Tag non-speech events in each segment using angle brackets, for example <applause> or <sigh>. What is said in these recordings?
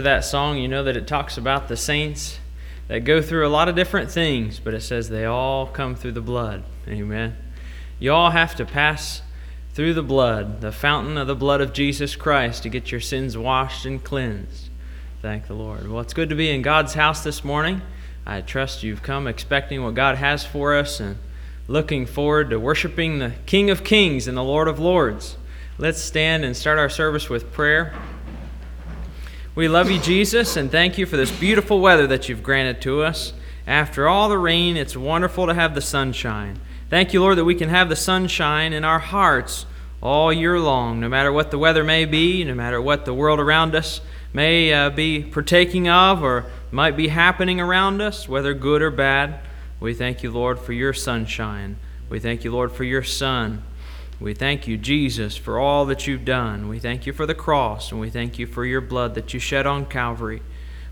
of that song, you know that it talks about the saints that go through a lot of different things, but it says they all come through the blood. Amen. You all have to pass through the blood, the fountain of the blood of Jesus Christ, to get your sins washed and cleansed. Thank the Lord. Well, it's good to be in God's house this morning. I trust you've come expecting what God has for us and looking forward to worshiping the King of Kings and the Lord of Lords. Let's stand and start our service with prayer. We love you, Jesus, and thank you for this beautiful weather that you've granted to us. After all the rain, it's wonderful to have the sunshine. Thank you, Lord, that we can have the sunshine in our hearts all year long, no matter what the weather may be, no matter what the world around us may uh, be partaking of or might be happening around us, whether good or bad. We thank you, Lord, for your sunshine. We thank you, Lord, for your Son. We thank you, Jesus, for all that you've done. We thank you for the cross, and we thank you for your blood that you shed on Calvary.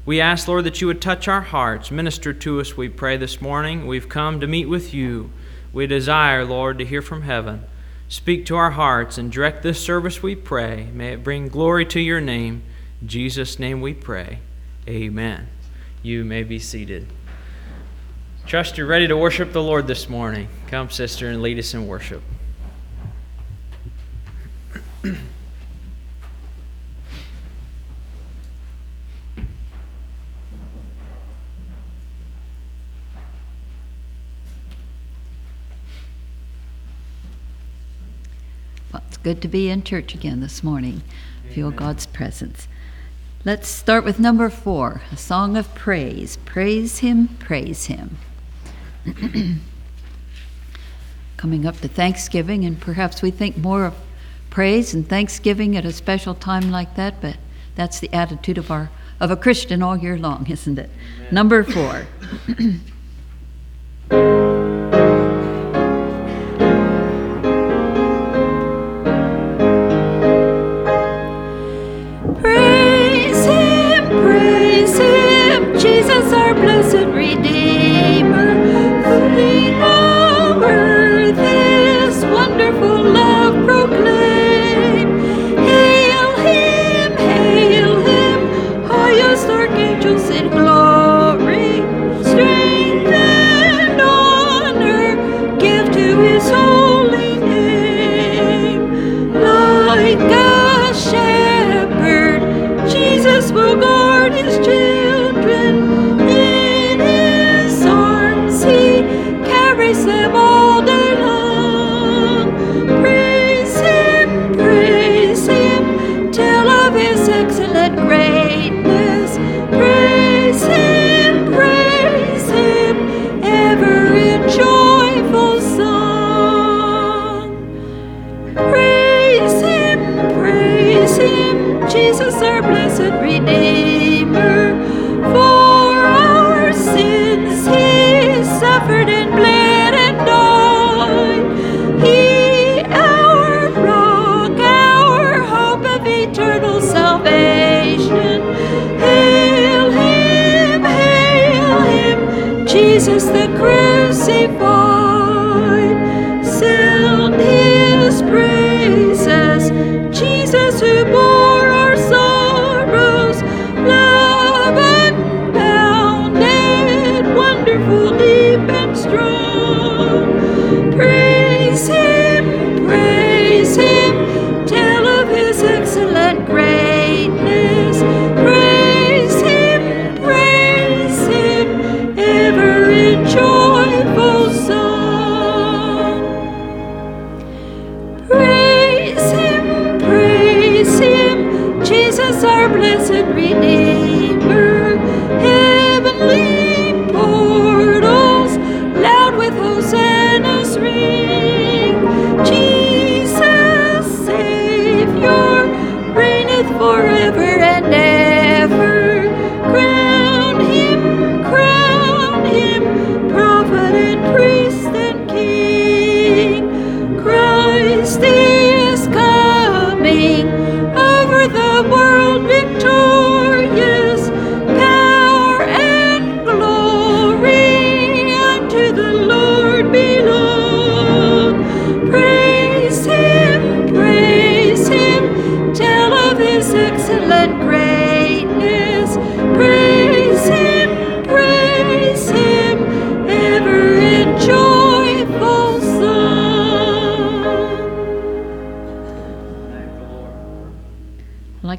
We ask, Lord, that you would touch our hearts. Minister to us, we pray this morning. We've come to meet with you. We desire, Lord, to hear from heaven. Speak to our hearts and direct this service, we pray. May it bring glory to your name. In Jesus' name we pray. Amen. You may be seated. Trust you're ready to worship the Lord this morning. Come, sister, and lead us in worship. Well, it's good to be in church again this morning. Feel God's presence. Let's start with number four a song of praise. Praise Him, praise Him. <clears throat> Coming up to Thanksgiving, and perhaps we think more of praise and thanksgiving at a special time like that, but that's the attitude of our of a Christian all year long, isn't it? Amen. Number <clears throat> four. the grace.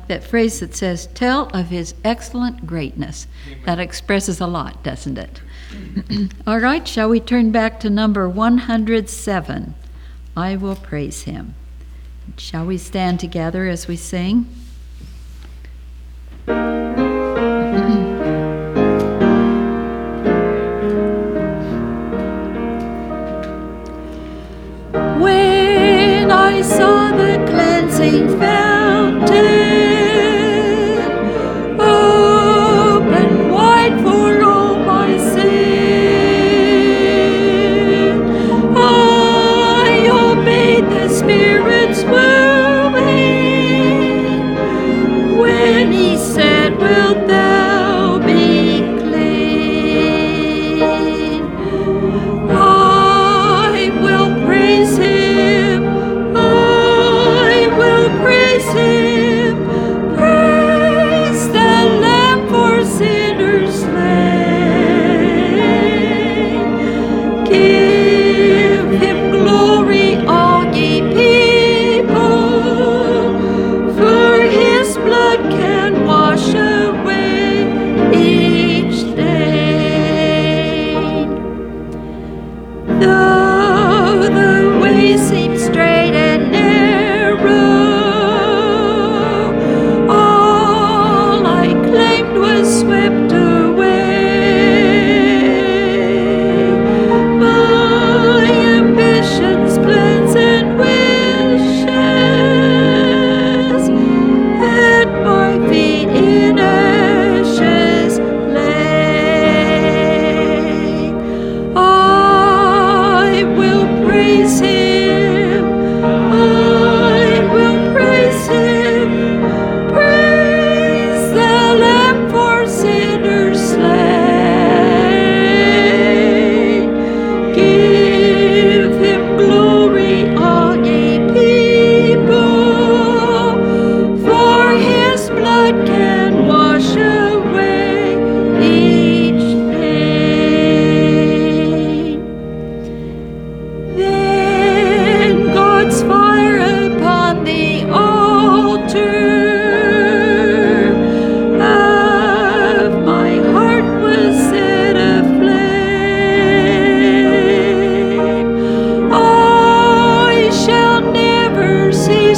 that phrase that says, Tell of his excellent greatness. Amen. That expresses a lot, doesn't it? <clears throat> All right, shall we turn back to number 107? I will praise him. Shall we stand together as we sing?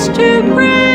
to pray.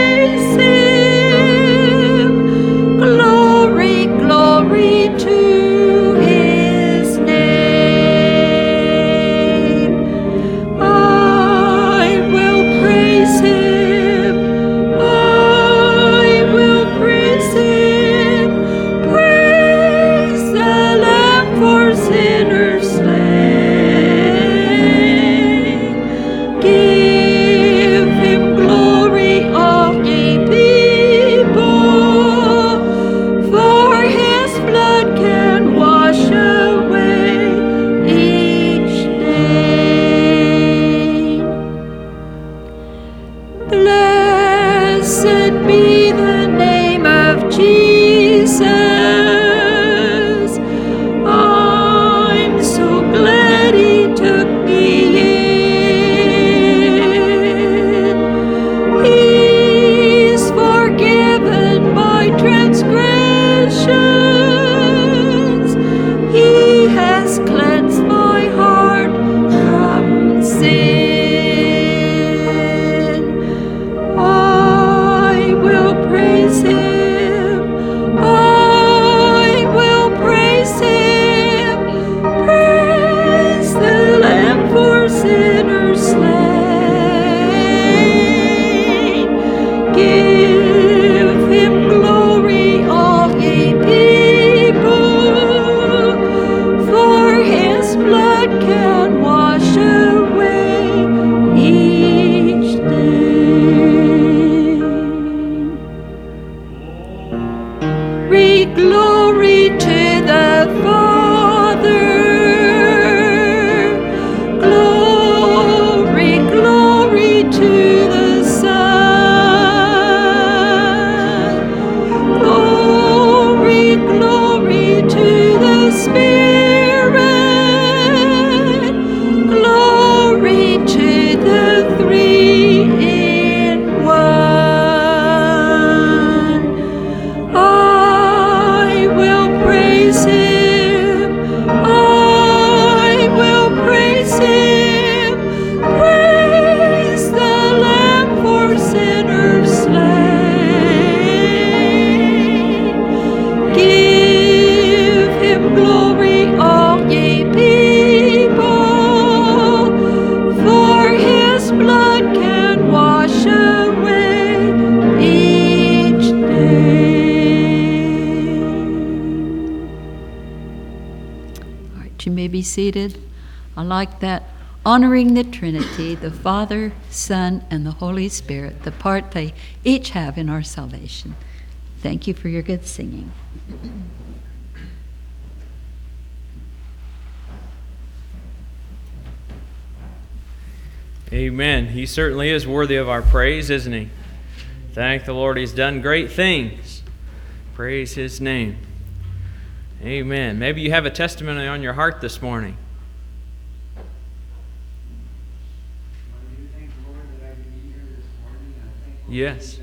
That. Honoring the Trinity, the Father, Son, and the Holy Spirit, the part they each have in our salvation. Thank you for your good singing. Amen. He certainly is worthy of our praise, isn't he? Thank the Lord. He's done great things. Praise his name. Amen. Maybe you have a testimony on your heart this morning. Yes.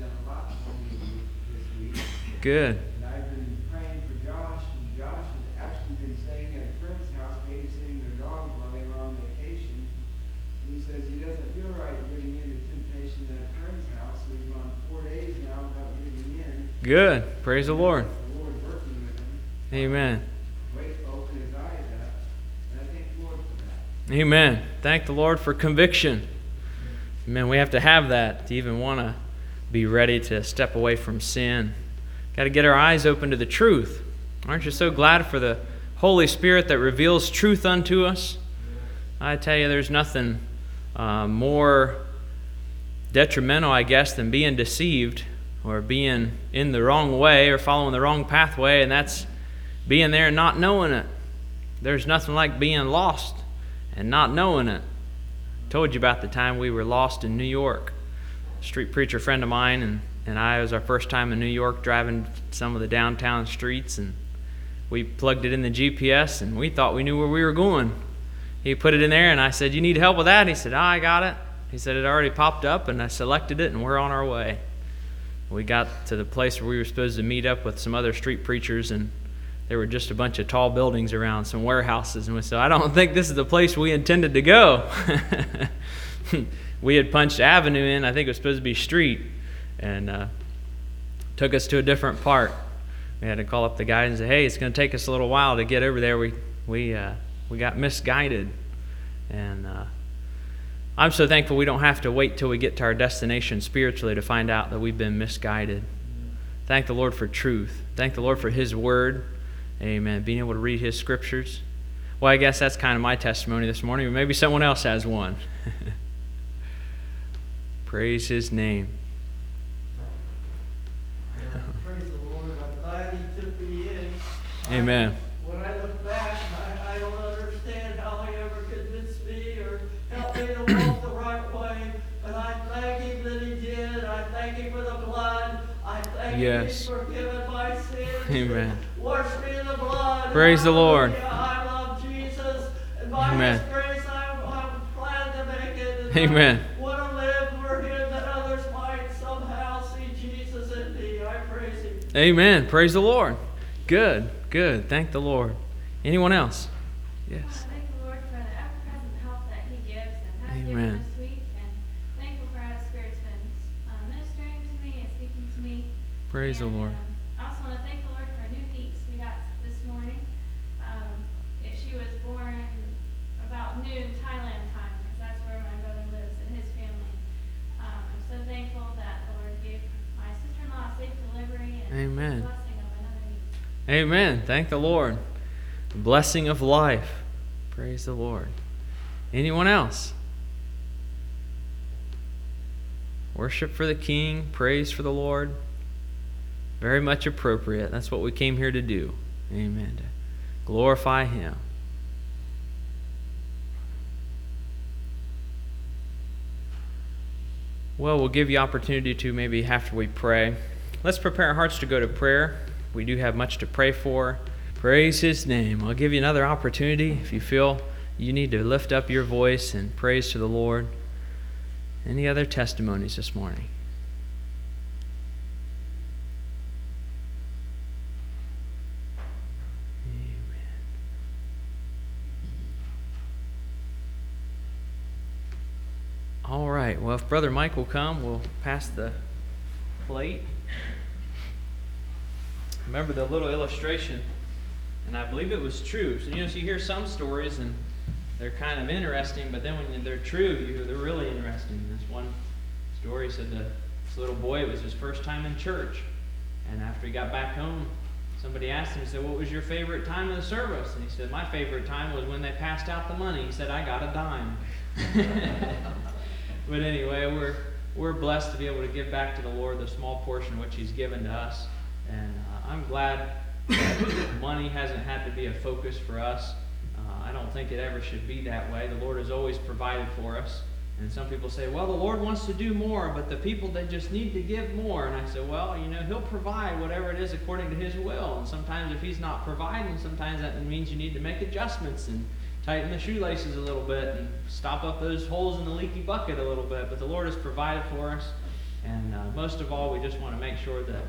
Good. And I've been praying for Josh, and Josh has actually been staying at a friend's house babysitting their dog while they were on vacation. And he says he doesn't feel right getting into temptation at a friend's house, so he's gone four days now without getting in. Good. Praise the Lord. The Lord working with him, Amen. wait to open his eyes up, and I thank the Lord for that. Amen. Thank the Lord for conviction. Amen. We have to have that to even want to be ready to step away from sin. Got to get our eyes open to the truth. Aren't you so glad for the Holy Spirit that reveals truth unto us? I tell you, there's nothing uh, more detrimental, I guess, than being deceived or being in the wrong way or following the wrong pathway, and that's being there and not knowing it. There's nothing like being lost and not knowing it. I Told you about the time we were lost in New York. Street preacher friend of mine and, and I it was our first time in New York driving some of the downtown streets and we plugged it in the GPS and we thought we knew where we were going. He put it in there and I said, You need help with that? He said, oh, I got it. He said it already popped up and I selected it and we're on our way. We got to the place where we were supposed to meet up with some other street preachers and there were just a bunch of tall buildings around, some warehouses, and we said, I don't <laughs> think this is the place we intended to go. <laughs> we had punched Avenue in, I think it was supposed to be Street, and uh, took us to a different part. We had to call up the guide and say, Hey, it's going to take us a little while to get over there. We, we, uh, we got misguided. And uh, I'm so thankful we don't have to wait till we get to our destination spiritually to find out that we've been misguided. Thank the Lord for truth. Thank the Lord for His Word. Amen. Being able to read His Scriptures. Well, I guess that's kind of my testimony this morning, maybe someone else has one. <laughs> Praise His name. Praise the Lord, I'm glad he took me in. Amen. When I look back, I, I don't understand how he ever convinced me or helped me to walk the right way. But I thank him that he did. I thank him for the blood. I thank Yes. him for forgiving my sins. Amen. Wash me in the blood. Praise the Lord. I love Jesus. And by Amen. his grace, I'm, I'm glad to make it. Amen. Amen. Praise the Lord. Good, good. Thank the Lord. Anyone else? I Yes. thank the Lord for the ever-present help that He gives and has Amen. given this week, and thankful for how His Spirit's been uh, ministering to me and speaking to me. Praise the Lord. um, I also want to thank the Lord for a new niece we got this morning. Um, she was born about noon Thailand time, because that's where my brother lives and his family. Um, I'm so thankful that the Lord gave my sister-in-law a safe delivery and Amen. Amen. Thank the Lord. The blessing of life. Praise the Lord. Anyone else? Worship for the King, praise for the Lord. Very much appropriate. That's what we came here to do. Amen. To glorify Him. Well, we'll give you opportunity to maybe after we pray. Let's prepare our hearts to go to prayer. We do have much to pray for. Praise His name. I'll give you another opportunity if you feel you need to lift up your voice and praise to the Lord. Any other testimonies this morning? Amen. All right. Well, if Brother Mike will come, we'll pass the plate. Remember the little illustration, and I believe it was true. So, you know, so you hear some stories and they're kind of interesting, but then when they're true, you, they're really interesting. This one story said that this little boy, it was his first time in church. And after he got back home, somebody asked him, he said, What was your favorite time of the service? And he said, My favorite time was when they passed out the money. He said, I got a dime. <laughs> but anyway, we're, we're blessed to be able to give back to the Lord the small portion which He's given to us. And uh, I'm glad that money hasn't had to be a focus for us. Uh, I don't think it ever should be that way. The Lord has always provided for us. And some people say, well, the Lord wants to do more, but the people, they just need to give more. And I say, well, you know, He'll provide whatever it is according to His will. And sometimes if He's not providing, sometimes that means you need to make adjustments and tighten the shoelaces a little bit and stop up those holes in the leaky bucket a little bit. But the Lord has provided for us. And uh, most of all, we just want to make sure that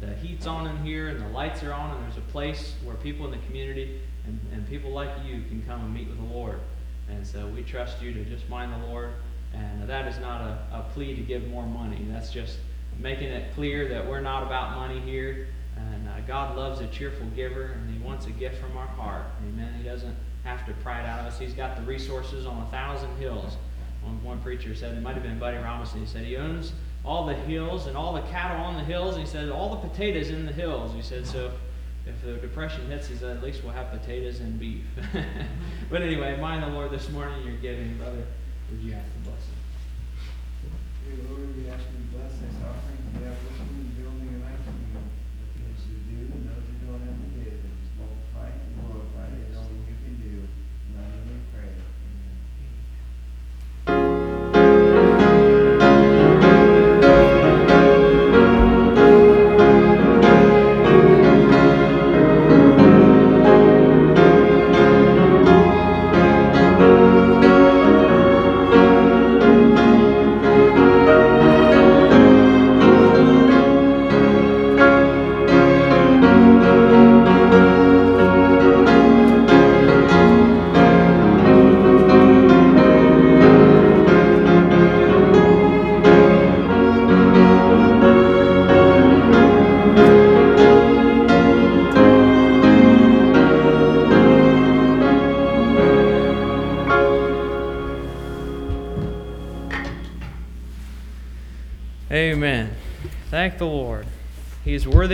the heat's on in here and the lights are on and there's a place where people in the community and, and people like you can come and meet with the Lord. And so we trust you to just mind the Lord and that is not a, a plea to give more money. That's just making it clear that we're not about money here. And uh, God loves a cheerful giver, and He wants a gift from our heart. Amen. He doesn't have to pry it out of us. He's got the resources on a thousand hills. One, one preacher said, it might have been Buddy Robinson, he said, He owns all the hills and all the cattle on the hills. And he said, all the potatoes in the hills. He said, so if the depression hits, he said, at least we'll have potatoes and beef. <laughs> but anyway, mind the Lord this morning, you're giving, brother. Would you ask the blessing? Dear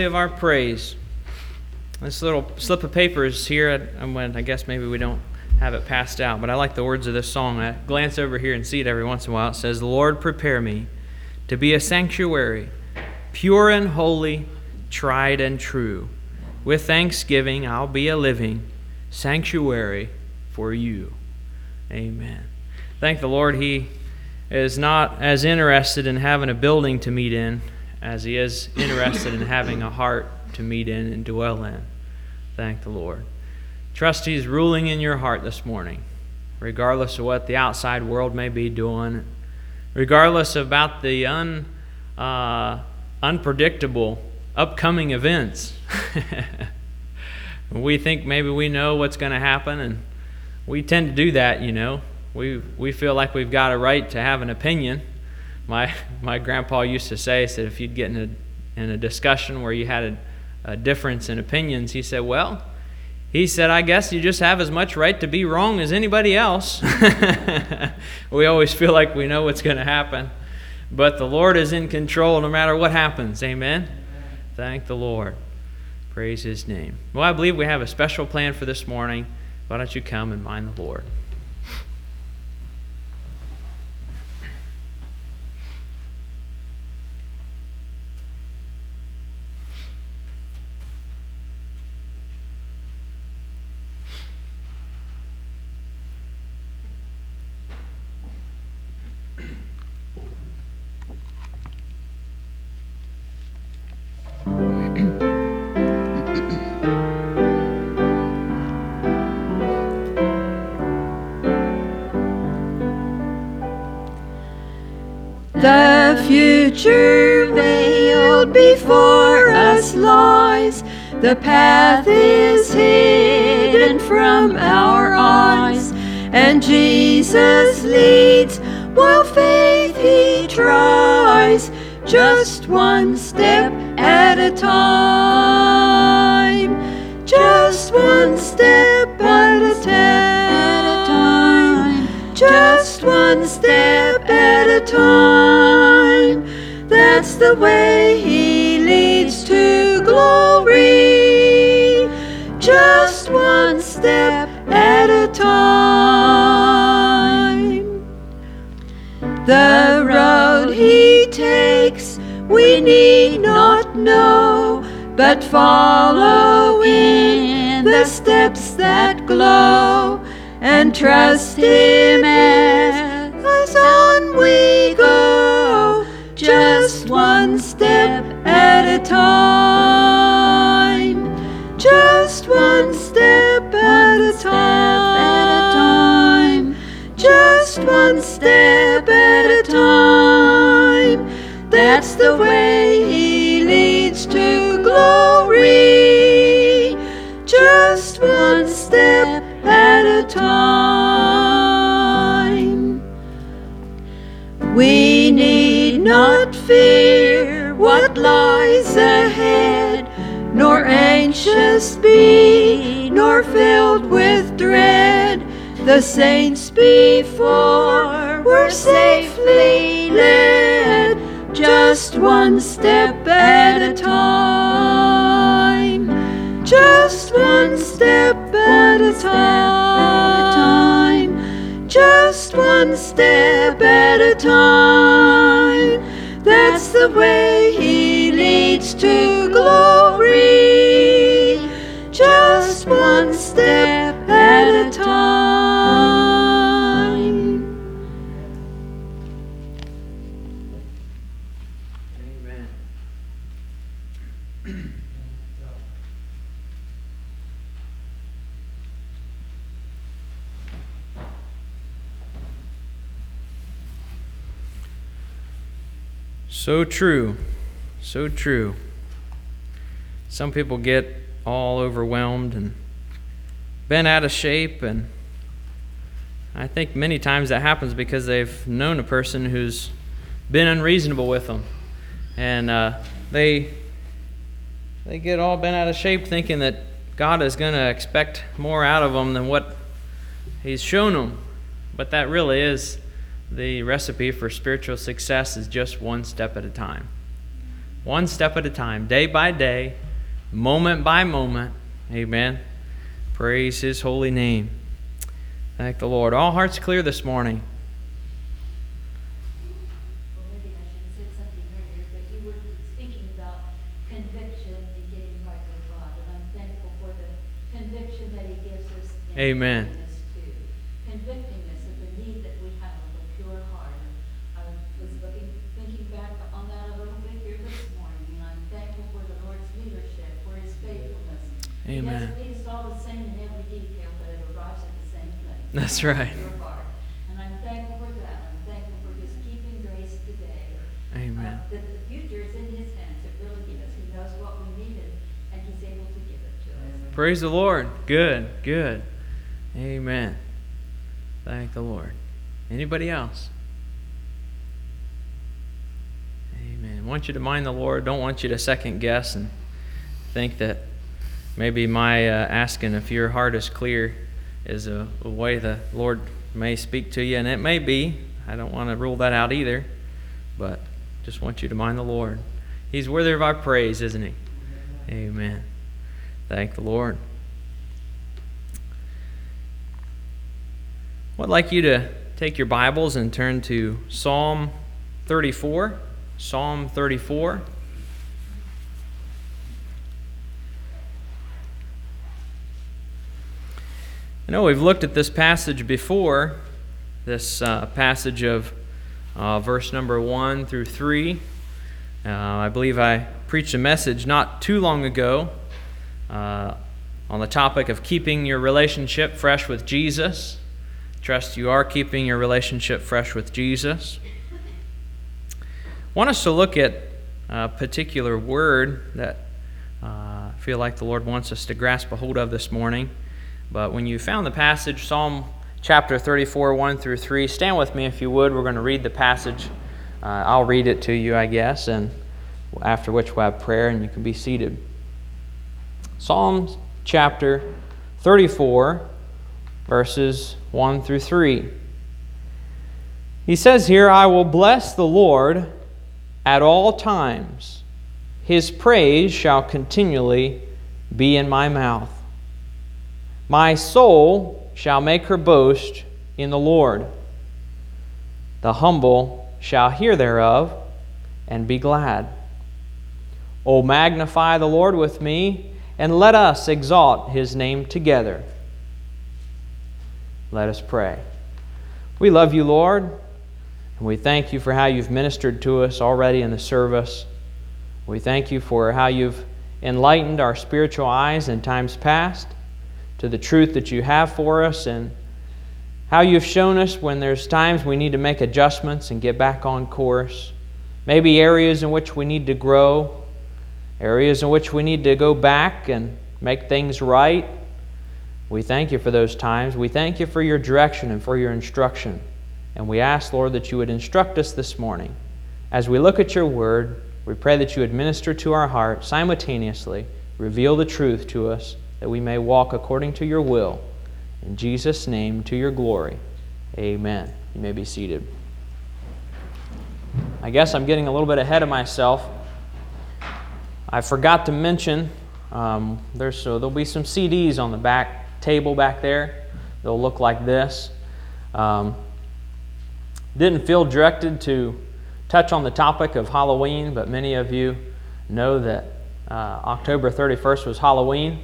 of our praise. This little slip of paper is here, when I guess maybe we don't have it passed out, but I like the words of this song. I glance over here and see it every once in a while. It says, Lord, prepare me to be a sanctuary, pure and holy, tried and true. With thanksgiving, I'll be a living sanctuary for you. Amen. Thank the Lord. He is not as interested in having a building to meet in as he is interested in having a heart to meet in and dwell in. Thank the Lord. Trust He's ruling in your heart this morning, regardless of what the outside world may be doing, regardless about the un, uh, unpredictable upcoming events. <laughs> we think maybe we know what's going to happen, and we tend to do that, you know. We, we feel like we've got a right to have an opinion. My, my grandpa used to say, he said if you'd get in a, in a discussion where you had a, a difference in opinions, he said, Well, he said, I guess you just have as much right to be wrong as anybody else. <laughs> we always feel like we know what's going to happen. But the Lord is in control no matter what happens. Amen? Thank the Lord. Praise his name. Well, I believe we have a special plan for this morning. Why don't you come and mind the Lord? Before us lies. The path is hidden from our eyes. And Jesus leads while faith he tries. Just one step at a time. Just one step at a time. Just one step at a time. That's the way he leads to glory. Just one step at a time. The road he takes we need not know, but follow in the steps that glow and trust him as on we go, just one step at a time, just one step at a time, just one step at a time. That's the way he leads to glory, just one step at a time. We need not fear what lies ahead, nor anxious be, nor filled with dread. The saints before were safely led, just one step at a time, just one step at a time, just one step at a time. That's the way he leads to glory, just one step at a time. Amen. So true. So true. Some people get all overwhelmed and bent out of shape, and I think many times that happens because they've known a person who's been unreasonable with them, and uh, they they get all bent out of shape thinking that God is going to expect more out of them than what He's shown them. But that really is the recipe for spiritual success is just one step at a time. One step at a time, day by day, moment by moment. Amen. Praise His holy name. Thank the Lord. All hearts clear this morning. Well, maybe I should have said something earlier, but you were speaking about conviction and getting right with God, and I'm thankful for the conviction that He gives us. in Amen. guiding us to, Convicting us of the need that we have of a pure heart. And I was looking, thinking back on that a little bit here this morning, and I'm thankful for the Lord's leadership, for His faithfulness. He Amen. doesn't lead us all the same in every detail, but it arrives at the same place. That's right. And I'm thankful for that. I'm thankful for His keeping grace today. Amen. Uh, That the future is in His hands, it really is. He knows what we need and, and He's able to give it to us. Praise the Lord. Good, good. Amen. Thank the Lord. Anybody else? Amen. Want you to mind the Lord. Don't want you to second guess and think that maybe my uh, asking if your heart is clear is a, a way the Lord may speak to you, and it may be. I don't want to rule that out either, but just want you to mind the Lord. He's worthy of our praise, isn't he? Amen. Thank the Lord. I'd like you to take your Bibles and turn to Psalm 34. Psalm 34. I know we've looked at this passage before, this uh, passage of uh, verse number 1 through 3. Uh, I believe I preached a message not too long ago uh, on the topic of keeping your relationship fresh with Jesus. Trust you are keeping your relationship fresh with Jesus. want us to look at a particular word that uh, I feel like the Lord wants us to grasp a hold of this morning. But when you found the passage, Psalm chapter 34, 1 through 3, stand with me if you would. We're going to read the passage. Uh, I'll read it to you, I guess, and after which we'll have prayer and you can be seated. Psalms chapter 34, verses 1 through 3. He says here, I will bless the Lord at all times. His praise shall continually be in my mouth. My soul shall make her boast in the Lord. The humble shall hear thereof and be glad. O magnify the Lord with me, and let us exalt his name together. Let us pray. We love you, Lord, and we thank you for how you've ministered to us already in the service. We thank you for how you've enlightened our spiritual eyes in times past to the truth that you have for us and how you've shown us when there's times we need to make adjustments and get back on course. Maybe areas in which we need to grow, areas in which we need to go back and make things right. We thank you for those times. We thank you for your direction and for your instruction. And we ask, Lord, that you would instruct us this morning. As we look at your word, we pray that you would minister to our heart simultaneously, reveal the truth to us, that we may walk according to your will. In Jesus' name, to your glory. Amen. You may be seated. I guess I'm getting a little bit ahead of myself. I forgot to mention um, there's so there'll be some CDs on the back table back there. They'll look like this. Um, didn't feel directed to touch on the topic of Halloween, but many of you know that uh, October 31st was Halloween,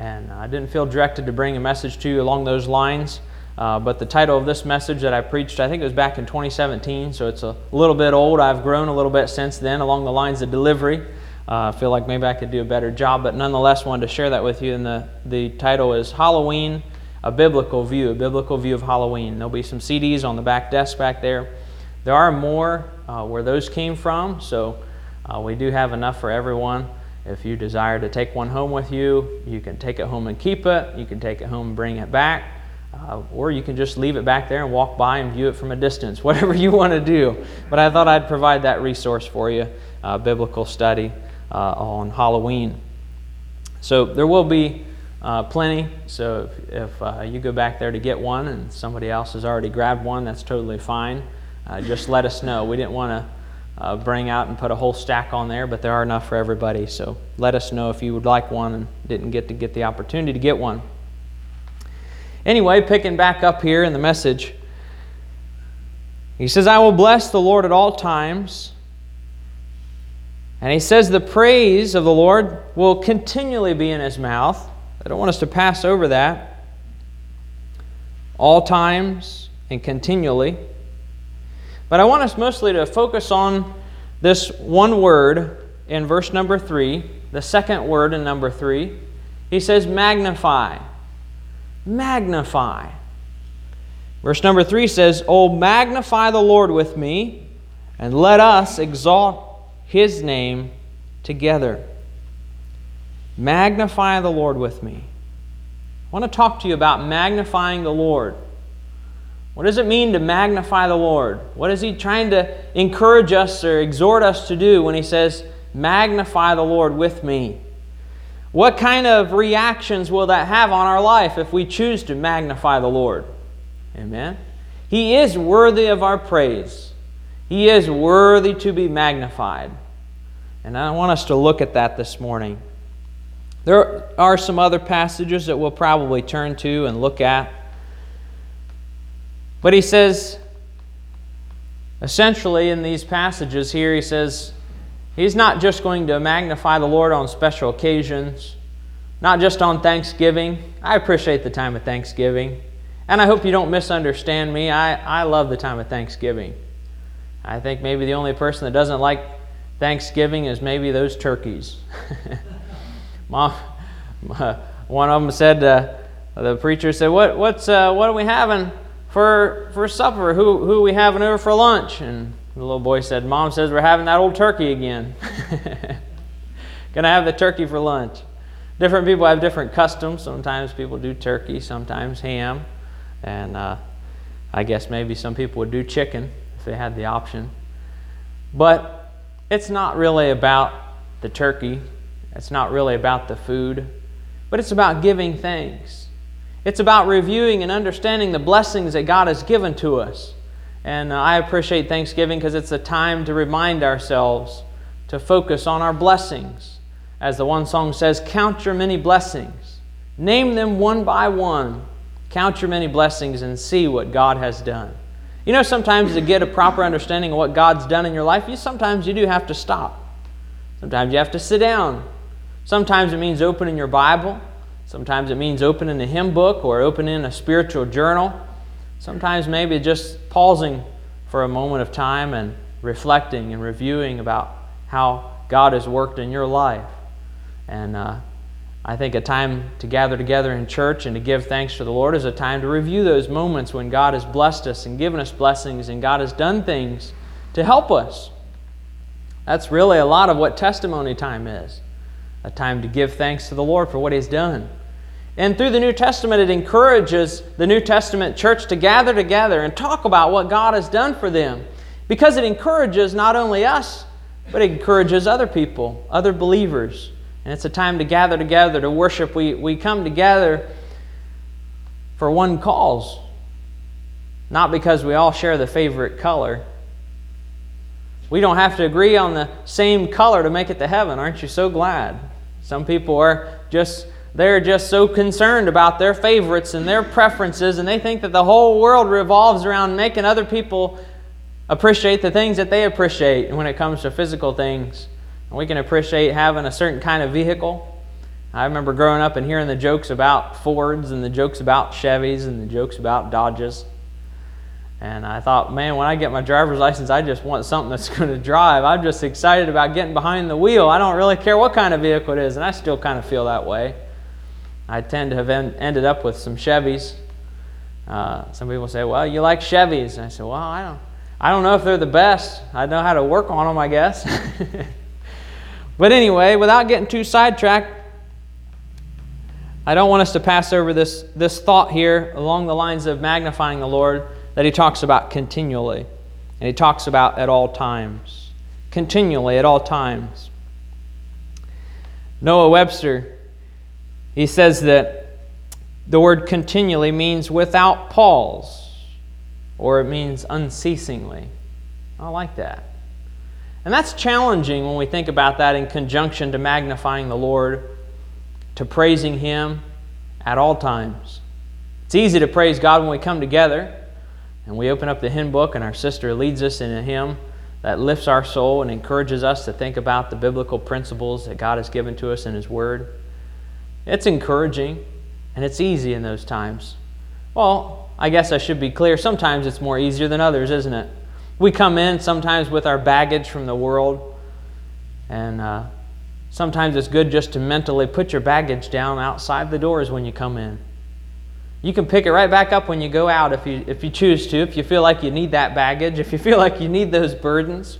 and I didn't feel directed to bring a message to you along those lines. Uh, but the title of this message that I preached, I think it was back in 2017, so it's a little bit old. I've grown a little bit since then along the lines of delivery. Uh, I feel like maybe I could do a better job, but nonetheless, wanted to share that with you. And the, the title is Halloween, a Biblical View, a Biblical View of Halloween. There'll be some CDs on the back desk back there. There are more uh, where those came from, so uh, we do have enough for everyone. If you desire to take one home with you, you can take it home and keep it. You can take it home and bring it back. Uh, or you can just leave it back there and walk by and view it from a distance, <laughs> whatever you want to do. But I thought I'd provide that resource for you, uh, biblical study uh, on Halloween. So there will be uh, plenty. So if, if uh, you go back there to get one and somebody else has already grabbed one, that's totally fine. Just let us know. We didn't want to uh, bring out and put a whole stack on there, but there are enough for everybody. So let us know if you would like one and didn't get to get the opportunity to get one. Anyway, picking back up here in the message, he says, I will bless the Lord at all times. And he says, the praise of the Lord will continually be in his mouth. I don't want us to pass over that. All times and continually. But I want us mostly to focus on this one word in verse number three, the second word in number three. He says, magnify. Magnify. Verse number three says, Oh, magnify the Lord with me, and let us exalt his name together. Magnify the Lord with me. I want to talk to you about magnifying the Lord. What does it mean to magnify the Lord? What is He trying to encourage us or exhort us to do when He says, Magnify the Lord with me? What kind of reactions will that have on our life if we choose to magnify the Lord? Amen. He is worthy of our praise. He is worthy to be magnified. And I want us to look at that this morning. There are some other passages that we'll probably turn to and look at. But he says, essentially, in these passages here, he says, he's not just going to magnify the Lord on special occasions, not just on Thanksgiving. I appreciate the time of Thanksgiving. And I hope you don't misunderstand me. I, I love the time of Thanksgiving. I think maybe the only person that doesn't like Thanksgiving is maybe those turkeys. <laughs> Mom, <laughs> one of them said, uh, the preacher said, what, what's, uh, what are we having for, for supper? Who, who we having over for lunch? And the little boy said, Mom says we're having that old turkey again. <laughs> Gonna have the turkey for lunch. Different people have different customs. Sometimes people do turkey, sometimes ham. And uh, I guess maybe some people would do chicken if they had the option. But it's not really about the turkey, it's not really about the food, but it's about giving thanks. It's about reviewing and understanding the blessings that God has given to us. And uh, I appreciate Thanksgiving because it's a time to remind ourselves to focus on our blessings. As the one song says, count your many blessings. Name them one by one. Count your many blessings and see what God has done. You know, sometimes to get a proper understanding of what God's done in your life, you sometimes you do have to stop. Sometimes you have to sit down. Sometimes it means opening your Bible. Sometimes it means opening a hymn book or opening a spiritual journal. Sometimes maybe just pausing for a moment of time and reflecting and reviewing about how God has worked in your life. And uh, I think a time to gather together in church and to give thanks to the Lord is a time to review those moments when God has blessed us and given us blessings and God has done things to help us. That's really a lot of what testimony time is a time to give thanks to the Lord for what He's done. And through the New Testament, it encourages the New Testament church to gather together and talk about what God has done for them because it encourages not only us, but it encourages other people, other believers. And it's a time to gather together to worship. We, we come together for one cause, not because we all share the favorite color. We don't have to agree on the same color to make it to heaven. Aren't you so glad? Some people are just they're just so concerned about their favorites and their preferences, and they think that the whole world revolves around making other people appreciate the things that they appreciate when it comes to physical things. And we can appreciate having a certain kind of vehicle. I remember growing up and hearing the jokes about Fords and the jokes about Chevys and the jokes about Dodges. And I thought, man, when I get my driver's license, I just want something that's <laughs> going to drive. I'm just excited about getting behind the wheel. I don't really care what kind of vehicle it is, and I still kind of feel that way. I tend to have en- ended up with some Chevys. Uh, some people say, "Well, you like Chevys?" And I say, "Well, I don't. I don't know if they're the best. I know how to work on them, I guess." <laughs> but anyway, without getting too sidetracked, I don't want us to pass over this this thought here along the lines of magnifying the Lord that he talks about continually, and he talks about at all times, continually at all times. Noah Webster he says that the word continually means without pause, or it means unceasingly. I like that. And that's challenging when we think about that in conjunction to magnifying the Lord, to praising Him at all times. It's easy to praise God when we come together and we open up the hymn book and our sister leads us in a hymn that lifts our soul and encourages us to think about the biblical principles that God has given to us in His Word. It's encouraging and it's easy in those times. Well, I guess I should be clear. Sometimes it's more easier than others, isn't it? We come in sometimes with our baggage from the world, and uh, sometimes it's good just to mentally put your baggage down outside the doors when you come in. You can pick it right back up when you go out if you, if you choose to, if you feel like you need that baggage, if you feel like you need those burdens.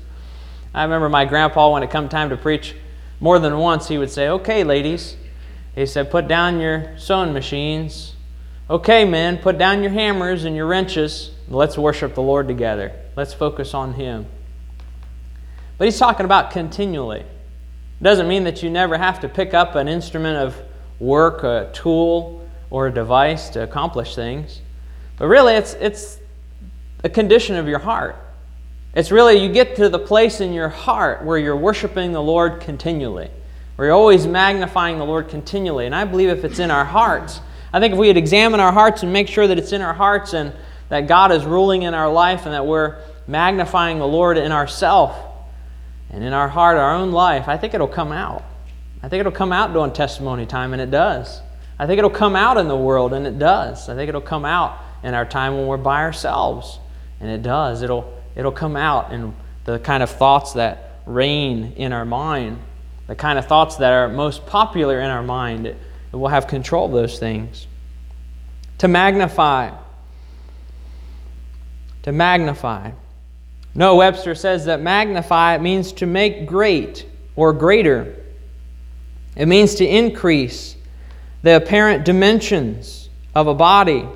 I remember my grandpa, when it come time to preach, more than once he would say, Okay, ladies, he said, Put down your sewing machines. Okay, men, put down your hammers and your wrenches. Let's worship the Lord together. Let's focus on Him. But he's talking about continually. It doesn't mean that you never have to pick up an instrument of work, a tool, or a device to accomplish things. But really, it's, it's a condition of your heart. It's really, you get to the place in your heart where you're worshiping the Lord continually. We're always magnifying the Lord continually. And I believe if it's in our hearts, I think if we would examine our hearts and make sure that it's in our hearts and that God is ruling in our life and that we're magnifying the Lord in ourself and in our heart, our own life, I think it'll come out. I think it'll come out during testimony time, and it does. I think it'll come out in the world, and it does. I think it'll come out in our time when we're by ourselves, and it does. It'll, it'll come out in the kind of thoughts that reign in our mind the kind of thoughts that are most popular in our mind. Will have control of those things. To magnify. To magnify. Noah Webster says that magnify means to make great or greater. It means to increase the apparent dimensions of a body.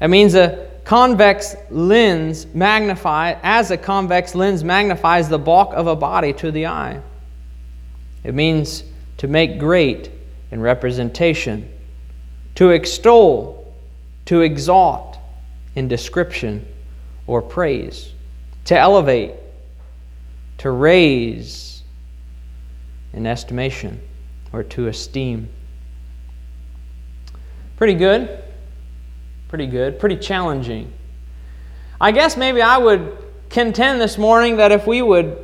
It means a convex lens magnify as a convex lens magnifies the bulk of a body to the eye. It means to make great in representation, to extol, to exalt in description or praise, to elevate, to raise in estimation or to esteem. Pretty good. Pretty good. Pretty challenging. I guess maybe I would contend this morning that if we would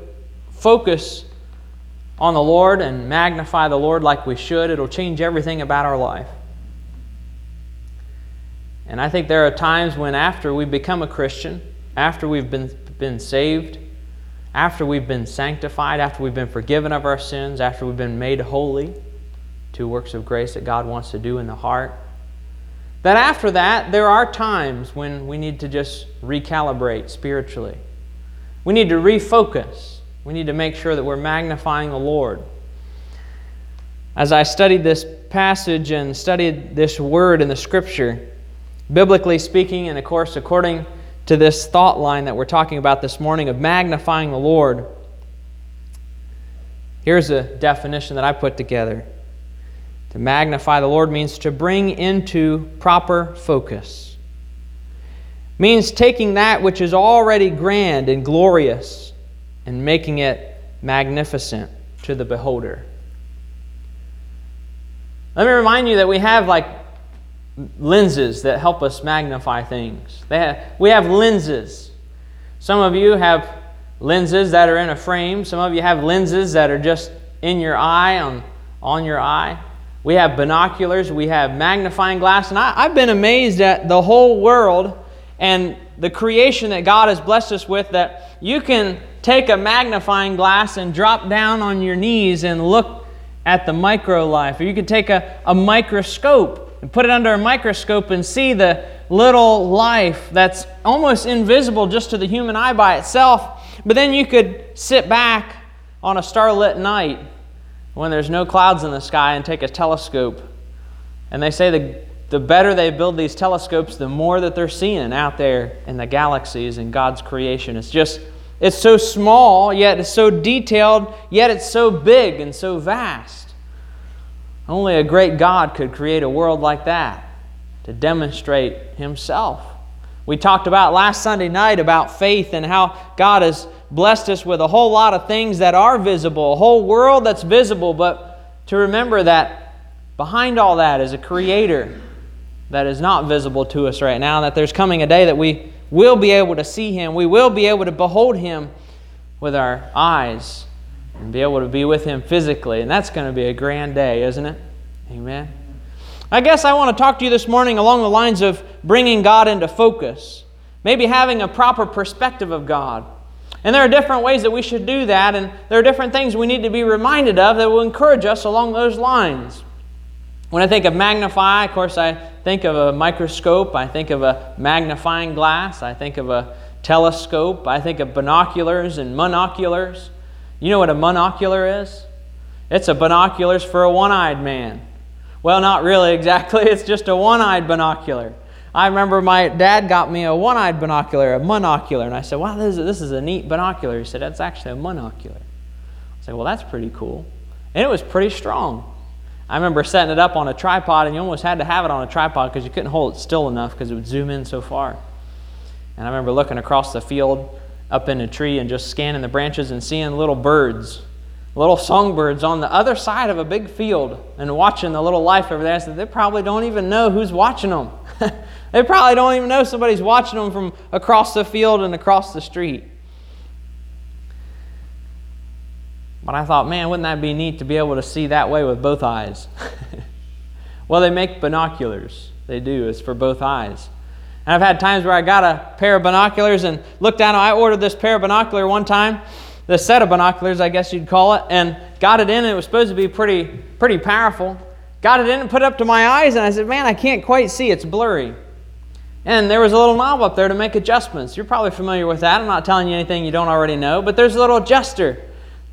focus on the Lord and magnify the Lord like we should, it'll change everything about our life. And I think there are times when, after we become a Christian, after we've been, been saved, after we've been sanctified, after we've been forgiven of our sins, after we've been made holy, two works of grace that God wants to do in the heart, that after that, there are times when we need to just recalibrate spiritually. We need to refocus. We need to make sure that we're magnifying the Lord. As I studied this passage and studied this word in the scripture, biblically speaking, and of course, according to this thought line that we're talking about this morning of magnifying the Lord, here's a definition that I put together. To magnify the Lord means to bring into proper focus. Means taking that which is already grand and glorious and making it magnificent to the beholder. Let me remind you that we have like lenses that help us magnify things. Have, we have lenses. Some of you have lenses that are in a frame. Some of you have lenses that are just in your eye, on, on your eye. We have binoculars. We have magnifying glass. And I, I've been amazed at the whole world and the creation that God has blessed us with that you can take a magnifying glass and drop down on your knees and look at the micro life. Or you could take a, a microscope and put it under a microscope and see the little life that's almost invisible just to the human eye by itself. But then you could sit back on a starlit night when there's no clouds in the sky and take a telescope. And they say the, the better they build these telescopes, the more that they're seeing out there in the galaxies and God's creation. It's just, it's so small, yet it's so detailed, yet it's so big and so vast. Only a great God could create a world like that to demonstrate Himself. We talked about last Sunday night about faith and how God has blessed us with a whole lot of things that are visible, a whole world that's visible, but to remember that behind all that is a creator that is not visible to us right now, that there's coming a day that we will be able to see him, we will be able to behold him with our eyes and be able to be with Him physically. And that's going to be a grand day, isn't it? Amen. I guess I want to talk to you this morning along the lines of bringing God into focus, maybe having a proper perspective of God. And there are different ways that we should do that, and there are different things we need to be reminded of that will encourage us along those lines. When I think of magnify, of course, I think of a microscope, I think of a magnifying glass, I think of a telescope, I think of binoculars and monoculars. You know what a monocular is? It's a binoculars for a one eyed man. Well, not really exactly. <laughs> It's just a one eyed binocular. I remember my dad got me a one eyed binocular, a monocular, and I said, Wow, this is, this is a neat binocular. He said, That's actually a monocular. I said, Well, that's pretty cool. And it was pretty strong. I remember setting it up on a tripod, and you almost had to have it on a tripod because you couldn't hold it still enough because it would zoom in so far. And I remember looking across the field up in a tree and just scanning the branches and seeing little birds, little songbirds on the other side of a big field and watching the little life over there. I said, they probably don't even know who's watching them. <laughs> they probably don't even know somebody's watching them from across the field and across the street. But I thought, man, wouldn't that be neat to be able to see that way with both eyes? <laughs> well, they make binoculars. They do. It's for both eyes. And I've had times where I got a pair of binoculars and looked down. I ordered this pair of binocular one time, the set of binoculars, I guess you'd call it, and got it in. And it was supposed to be pretty, pretty powerful. Got it in and put it up to my eyes, and I said, "Man, I can't quite see. It's blurry." And there was a little knob up there to make adjustments. You're probably familiar with that. I'm not telling you anything you don't already know, but there's a little adjuster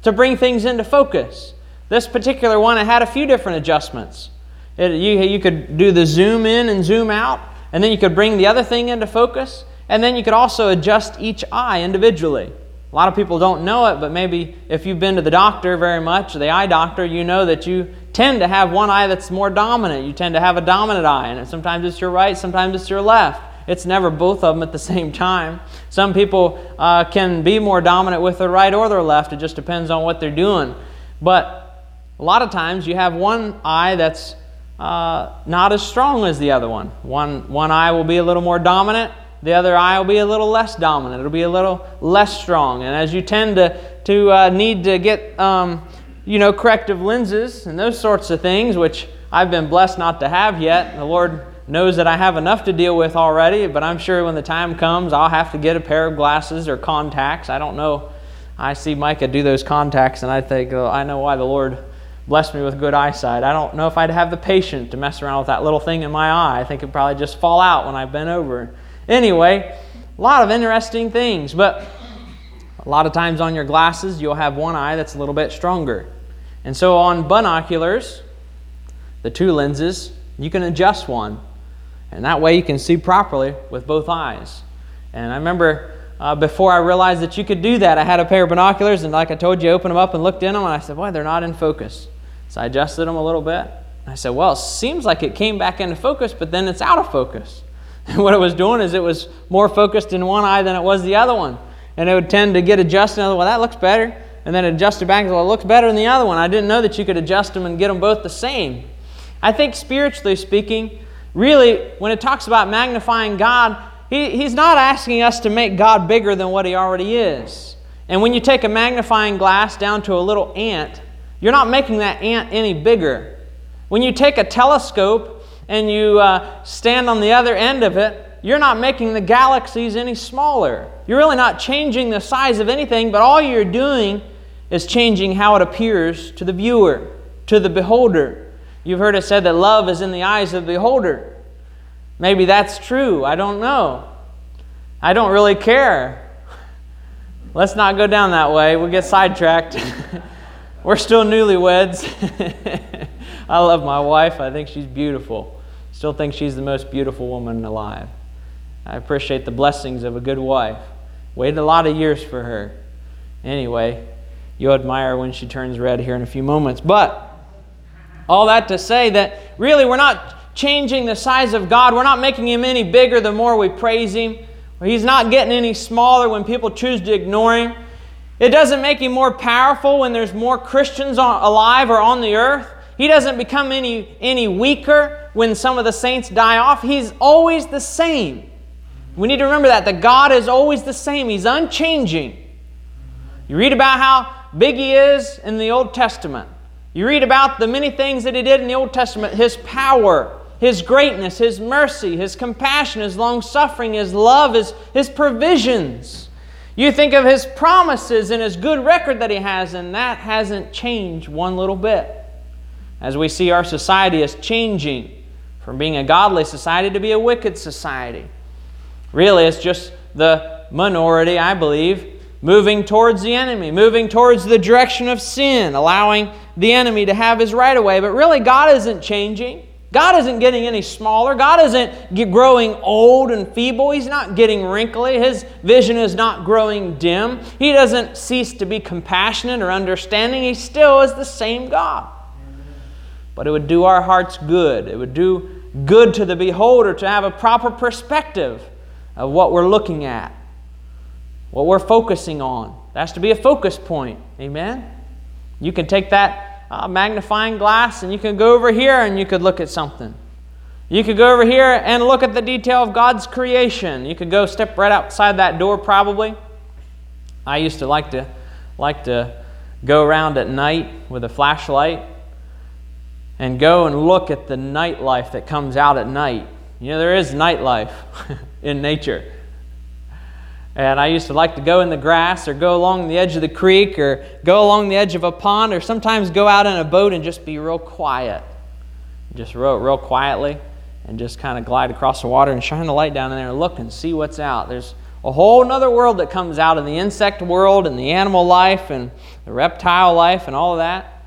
to bring things into focus. This particular one, it had a few different adjustments. It, you, you could do the zoom in and zoom out. And then you could bring the other thing into focus. And then you could also adjust each eye individually. A lot of people don't know it, but maybe if you've been to the doctor very much, the eye doctor, you know that you tend to have one eye that's more dominant. You tend to have a dominant eye, and sometimes it's your right, sometimes it's your left. It's never both of them at the <laughs> same time. Some people uh, can be more dominant with their right or their left. It just depends on what they're doing. But a lot of times you have one eye that's uh, not as strong as the other one. One, one eye will be a little more dominant, the other eye will be a little less dominant. It'll be a little less strong. And as you tend to, to uh, need to get, um, you know, corrective lenses and those sorts of things, which I've been blessed not to have yet, the Lord knows that I have enough to deal with already, but I'm sure when the time comes, I'll have to get a pair of glasses or contacts. I don't know. I see Micah do those contacts, and I think, oh, I know why the Lord blessed me with good eyesight. I don't know if I'd have the patience to mess around with that little thing in my eye. I think it'd probably just fall out when I bent over. Anyway, a lot of interesting things, but a lot of times on your glasses, you'll have one eye that's a little bit stronger. And so on binoculars, the two lenses, you can adjust one. And that way you can see properly with both eyes. And I remember uh, before I realized that you could do that, I had a pair of binoculars, and like I told you, I opened them up and looked in them, and I said, Boy, they're not in focus. So I adjusted them a little bit. I said, Well, it seems like it came back into focus, but then it's out of focus. <laughs> And what it was doing is it was more focused in one eye than it was the other one. And it would tend to get adjusted. Well, that looks better. And then adjust it back. Well, it looks better than the other one. I didn't know that you could adjust them and get them both the same. I think spiritually speaking, really, when it talks about magnifying God, he, He's not asking us to make God bigger than what He already is. And when you take a magnifying glass down to a little ant, you're not making that ant any bigger. When you take a telescope and you uh, stand on the other end of it, you're not making the galaxies any smaller. You're really not changing the size of anything, but all you're doing is changing how it appears to the viewer, to the beholder. You've heard it said that love is in the eyes of the beholder. Maybe that's true. I don't know. I don't really care. Let's not go down that way. We'll get sidetracked. <laughs> We're still newlyweds. <laughs> I love my wife. I think she's beautiful. Still think she's the most beautiful woman alive. I appreciate the blessings of a good wife. Waited a lot of years for her. Anyway, you'll admire when she turns red here in a few moments. But all that to say that really we're not changing the size of God. We're not making him any bigger the more we praise him. He's not getting any smaller when people choose to ignore him. It doesn't make him more powerful when there's more Christians alive or on the earth. He doesn't become any, any weaker when some of the saints die off. He's always the same. We need to remember that, that God is always the same. He's unchanging. You read about how big He is in the Old Testament. You read about the many things that He did in the Old Testament His power, His greatness, His mercy, His compassion, His long suffering, His love, His, His provisions. You think of His promises and His good record that He has, and that hasn't changed one little bit as we see our society is changing from being a godly society to be a wicked society. Really, it's just the minority, I believe, moving towards the enemy, moving towards the direction of sin, allowing the enemy to have his right away. But really, God isn't changing. God isn't getting any smaller. God isn't growing old and feeble. He's not getting wrinkly. His vision is not growing dim. He doesn't cease to be compassionate or understanding. He still is the same God but it would do our hearts good. It would do good to the beholder to have a proper perspective of what we're looking at, what we're focusing on. That's to be a focus point. Amen? You can take that uh, magnifying glass and you can go over here and you could look at something. You could go over here and look at the detail of God's creation. You could go step right outside that door probably. I used to like to like to go around at night with a flashlight and go and look at the nightlife that comes out at night. You know, there is nightlife <laughs> in nature. And I used to like to go in the grass or go along the edge of the creek or go along the edge of a pond or sometimes go out in a boat and just be real quiet. Just row it real quietly and just kind of glide across the water and shine the light down in there and look and see what's out. There's a whole other world that comes out in the insect world and the animal life and the reptile life and all of that.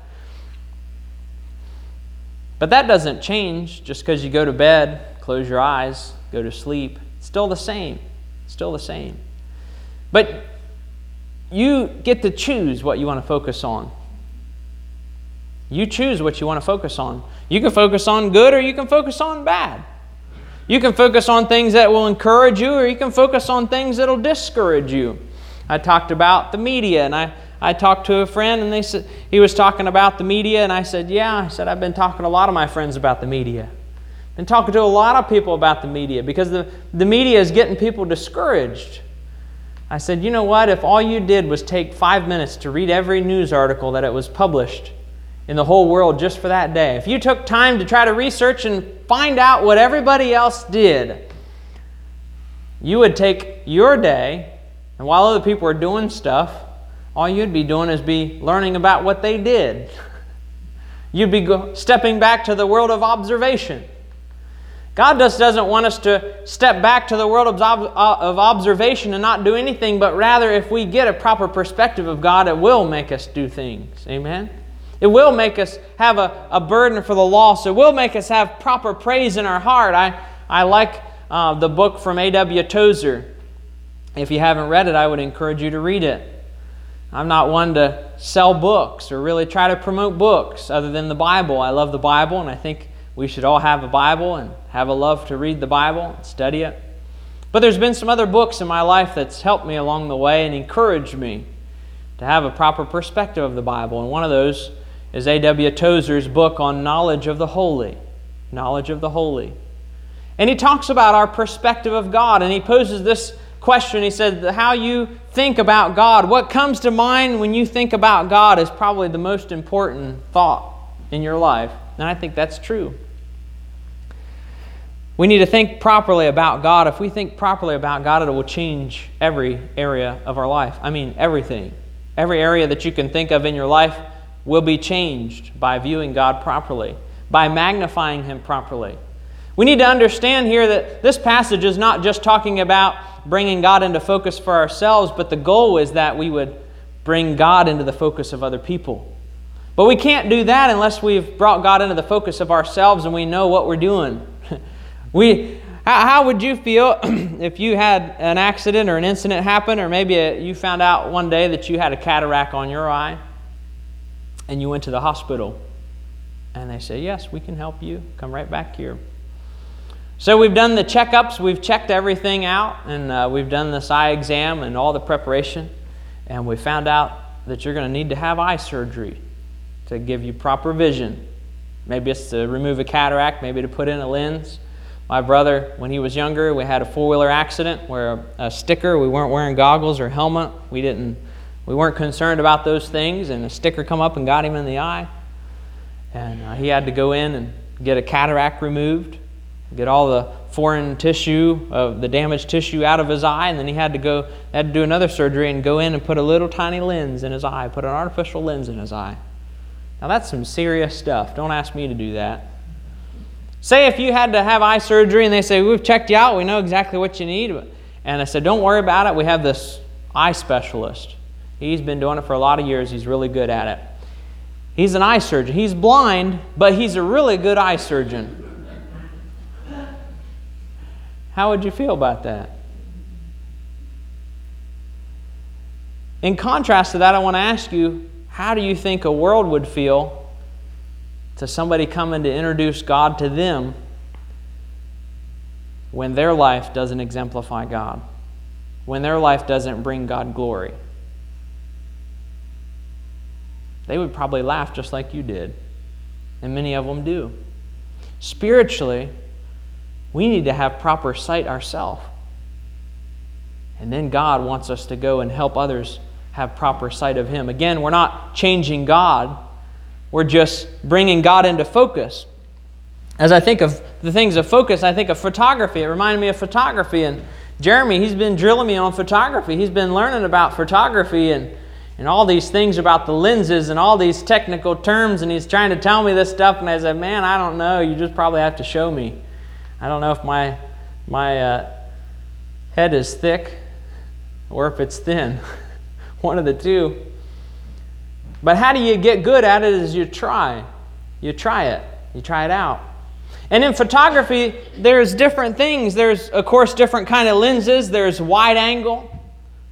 But that doesn't change just because you go to bed, close your eyes, go to sleep. It's still the same. It's still the same. But you get to choose what you want to focus on. You choose what you want to focus on. You can focus on good or you can focus on bad. You can focus on things that will encourage you or you can focus on things that will discourage you. I talked about the media, and I, I talked to a friend, and they said he was talking about the media, and I said, "Yeah." I said, "I've been talking to a lot of my friends about the media. Been talking to a lot of people about the media because the, the media is getting people discouraged." I said, "You know what? If all you did was take five minutes to read every news article that it was published in the whole world just for that day, if you took time to try to research and find out what everybody else did." You would take your day, and while other people are doing stuff, all you'd be doing is be learning about what they did. <laughs> You'd be go- stepping back to the world of observation. God just doesn't want us to step back to the world of, uh, of observation and not do anything, but rather, if we get a proper perspective of God, it will make us do things. Amen? It will make us have a, a burden for the lost. It will make us have proper praise in our heart. I, I like uh, the book from A.W. Tozer. If you haven't read it, I would encourage you to read it. I'm not one to sell books or really try to promote books other than the Bible. I love the Bible, and I think we should all have a Bible and have a love to read the Bible and study it. But there's been some other books in my life that's helped me along the way and encouraged me to have a proper perspective of the Bible. And one of those is A.W. Tozer's book on knowledge of the holy. Knowledge of the holy. And he talks about our perspective of God, and he poses this question. He said, How you think about God, what comes to mind when you think about God is probably the most important thought in your life. And I think that's true. We need to think properly about God. If we think properly about God, it will change every area of our life. I mean, everything. Every area that you can think of in your life will be changed by viewing God properly, by magnifying Him properly. We need to understand here that this passage is not just talking about bringing God into focus for ourselves, but the goal is that we would bring God into the focus of other people. But we can't do that unless we've brought God into the focus of ourselves and we know what we're doing. We, how, would you feel <clears throat> if you had an accident or an incident happen, or maybe a, you found out one day that you had a cataract on your eye and you went to the hospital and they say, Yes, we can help you. Come right back here. So we've done the checkups, we've checked everything out, and uh, we've done this eye exam and all the preparation, and we found out that you're going to need to have eye surgery to give you proper vision. Maybe it's to remove a cataract, maybe to put in a lens. My brother, when he was younger, we had a four-wheeler accident where a, a sticker, we weren't wearing goggles or helmet. We didn't we weren't concerned about those things, and a sticker come up and got him in the eye. And uh, he had to go in and get a cataract removed get all the foreign tissue of the damaged tissue out of his eye, and then he had to go had to do another surgery and go in and put a little tiny lens in his eye, put an artificial lens in his eye. Now that's some serious stuff. Don't ask me to do that. Say if you had to have eye surgery and they say, We've checked you out, we know exactly what you need. And I said, Don't worry about it. We have this eye specialist. He's been doing it for a lot of years, he's really good at it. He's an eye surgeon. He's blind, but he's a really good eye surgeon. How would you feel about that? In contrast to that, I want to ask you how do you think a world would feel to somebody coming to introduce God to them when their life doesn't exemplify God, when their life doesn't bring God glory? They would probably laugh just like you did, and many of them do. Spiritually, we need to have proper sight ourselves. And then God wants us to go and help others have proper sight of Him. Again, we're not changing God, we're just bringing God into focus. As I think of the things of focus, I think of photography. It reminded me of photography. And Jeremy, he's been drilling me on photography. He's been learning about photography and, and all these things about the lenses and all these technical terms. And he's trying to tell me this stuff. And I said, Man, I don't know. You just probably have to show me. I don't know if my, my uh, head is thick or if it's thin. <laughs> One of the two. But how do you get good at it is you try. You try it. You try it out. And in photography, there's different things. There's, of course, different kind of lenses. There's wide angle,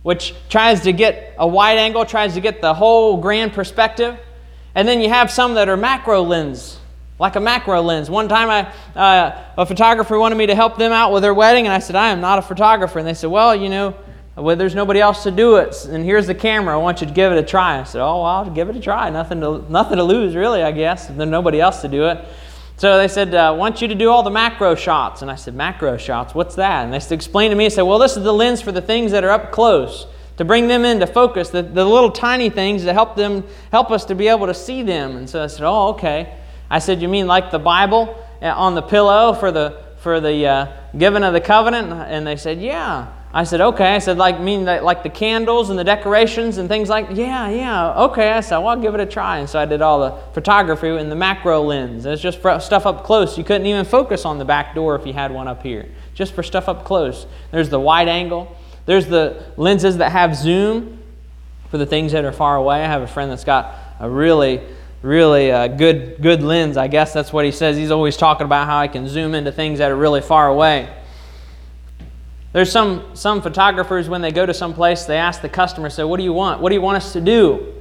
which tries to get a wide angle, tries to get the whole grand perspective. And then you have some that are macro lens like a macro lens. One time, I, uh, a photographer wanted me to help them out with their wedding, and I said, I am not a photographer. And they said, Well, you know, Well, there's nobody else to do it, and here's the camera. I want you to give it a try. I said, Oh, well, I'll give it a try. Nothing to, nothing to lose, really, I guess. There's nobody else to do it. So they said, uh, I want you to do all the macro shots. And I said, Macro shots? What's that? And they said, Explain to me. I said, Well, this is the lens for the things that are up close to bring them into focus, the, the little tiny things to help them help us to be able to see them. And so I said, Oh, okay. I said, You mean like the Bible uh, on the pillow for the for the uh, giving of the covenant? And they said, Yeah. I said, okay. I said, like, mean like the candles and the decorations and things like, yeah, yeah, okay. I said, well, I'll give it a try. And so I did all the photography in the macro lens. It's just for stuff up close. You couldn't even focus on the back door if you had one up here, just for stuff up close. There's the wide angle. There's the lenses that have zoom for the things that are far away. I have a friend that's got a really, really uh, good, good lens. I guess that's what he says. He's always talking about how I can zoom into things that are really far away. There's some, some photographers, when they go to some place, they ask the customer, say, what do you want? What do you want us to do?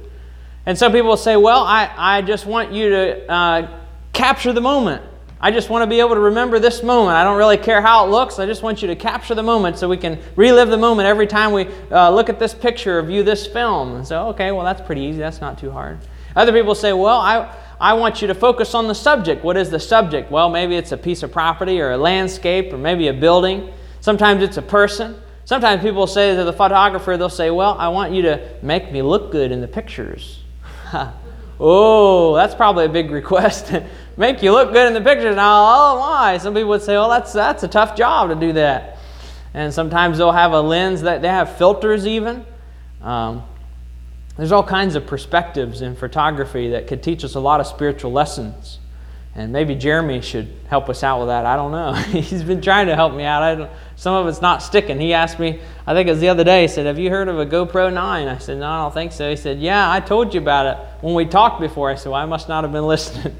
And some people say, well, I, I just want you to uh, capture the moment. I just want to be able to remember this moment. I don't really care how it looks. I just want you to capture the moment so we can relive the moment every time we uh, look at this picture or view this film. And so, okay, well, that's pretty easy. That's not too hard. Other people say, well, I, I want you to focus on the subject. What is the subject? Well, maybe it's a piece of property or a landscape or maybe a building. Sometimes it's a person. Sometimes people say to the photographer, they'll say, Well, I want you to make me look good in the pictures. <laughs> oh, that's probably a big request. <laughs> make you look good in the pictures. Now, oh my. Some people would say, Well, that's, that's a tough job to do that. And sometimes they'll have a lens that they have filters even. Um, there's all kinds of perspectives in photography that could teach us a lot of spiritual lessons. And maybe Jeremy should help us out with that. I don't know. <laughs> He's been trying to help me out. I don't, some of it's not sticking. He asked me, I think it was the other day, he said, Have you heard of a GoPro 9? I said, No, I don't think so. He said, Yeah, I told you about it when we talked before. I said, Well, I must not have been <laughs> listening.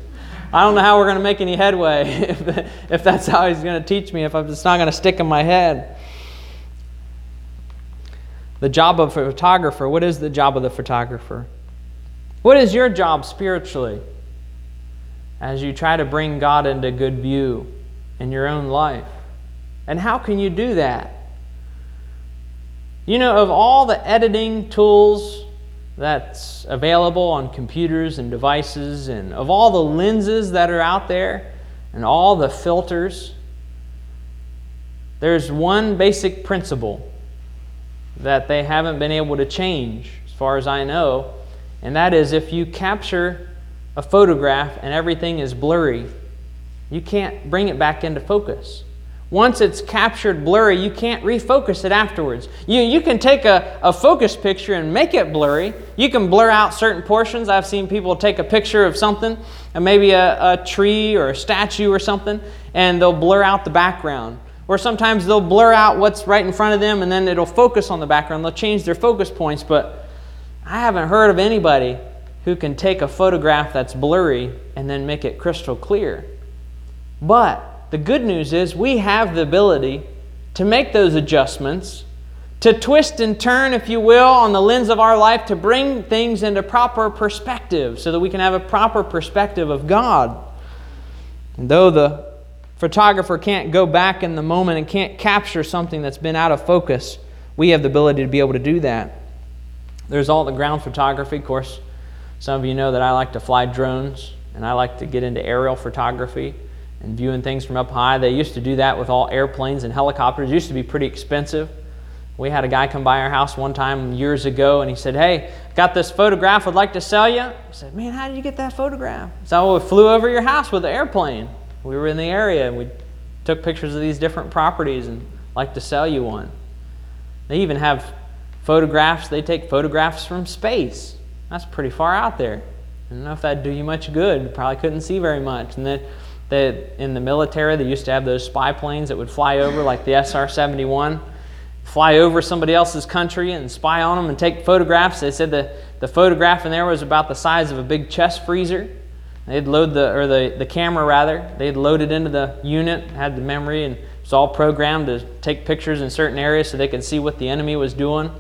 I don't know how we're going to make any headway <laughs> if, if that's how he's going to teach me, if it's not going to stick in my head. The job of a photographer, what is the job of the photographer? What is your job spiritually? As you try to bring God into good view in your own life. And how can you do that? You know, of all the editing tools that's available on computers and devices, and of all the lenses that are out there, and all the filters, there's one basic principle that they haven't been able to change, as far as I know, and that is if you capture a photograph and everything is blurry, you can't bring it back into focus. Once it's captured blurry, you can't refocus it afterwards. You, you can take a, a focus picture and make it blurry. You can blur out certain portions. I've seen people take a picture of something, and maybe a, a tree or a statue or something, and they'll blur out the background. Or sometimes they'll blur out what's right in front of them, and then it'll focus on the background. They'll change their focus points, but I haven't heard of anybody who can take a photograph that's blurry and then make it crystal clear. But the good news is we have the ability to make those adjustments, to twist and turn, if you will, on the lens of our life to bring things into proper perspective so that we can have a proper perspective of God. And though the photographer can't go back in the moment and can't capture something that's been out of focus, we have the ability to be able to do that. There's all the ground photography, of course some of you know that I like to fly drones and I like to get into aerial photography and viewing things from up high. They used to do that with all airplanes and helicopters. It used to be pretty expensive. We had a guy come by our house one time years ago and he said, Hey, got this photograph, would like to sell you. I said, Man, how did you get that photograph? So we flew over your house with the airplane. We were in the area and we took pictures of these different properties and like to sell you one. They even have photographs, they take photographs from space. That's pretty far out there. I don't know if that'd do you much good. Probably couldn't see very much. And then they, in the military, they used to have those spy planes that would fly over, like the SR 71, fly over somebody else's country and spy on them and take photographs. They said the, the photograph in there was about the size of a big chest freezer. They'd load the, or the, the camera rather, they'd load it into the unit, had the memory, and it was all programmed to take pictures in certain areas so they could see what the enemy was doing.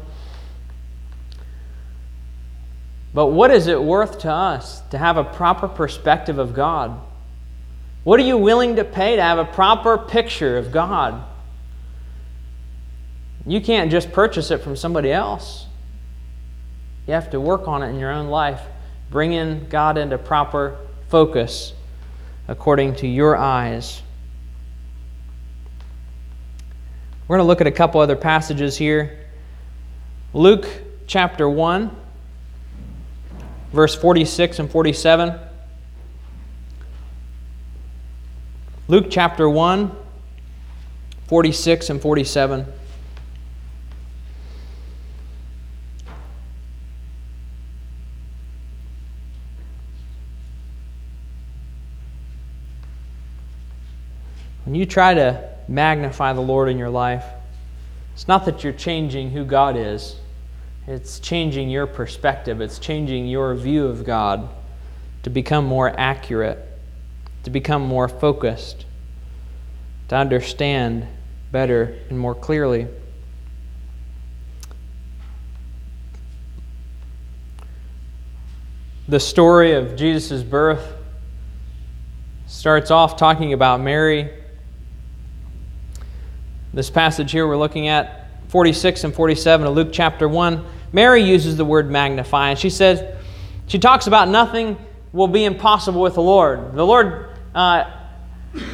But what is it worth to us to have a proper perspective of God? What are you willing to pay to have a proper picture of God? You can't just purchase it from somebody else. You have to work on it in your own life, bring in God into proper focus according to your eyes. We're going to look at a couple other passages here. Luke chapter 1, verse 46 and 47. Luke chapter 1, 46 and 47. When you try to magnify the Lord in your life, it's not that you're changing who God is, it's changing your perspective, it's changing your view of God to become more accurate, to become more focused, to understand better and more clearly. The story of Jesus' birth starts off talking about Mary this passage here we're looking at, 46 and 47 of Luke chapter 1, Mary uses the word magnify, and she says, she talks about nothing will be impossible with the Lord. The Lord uh,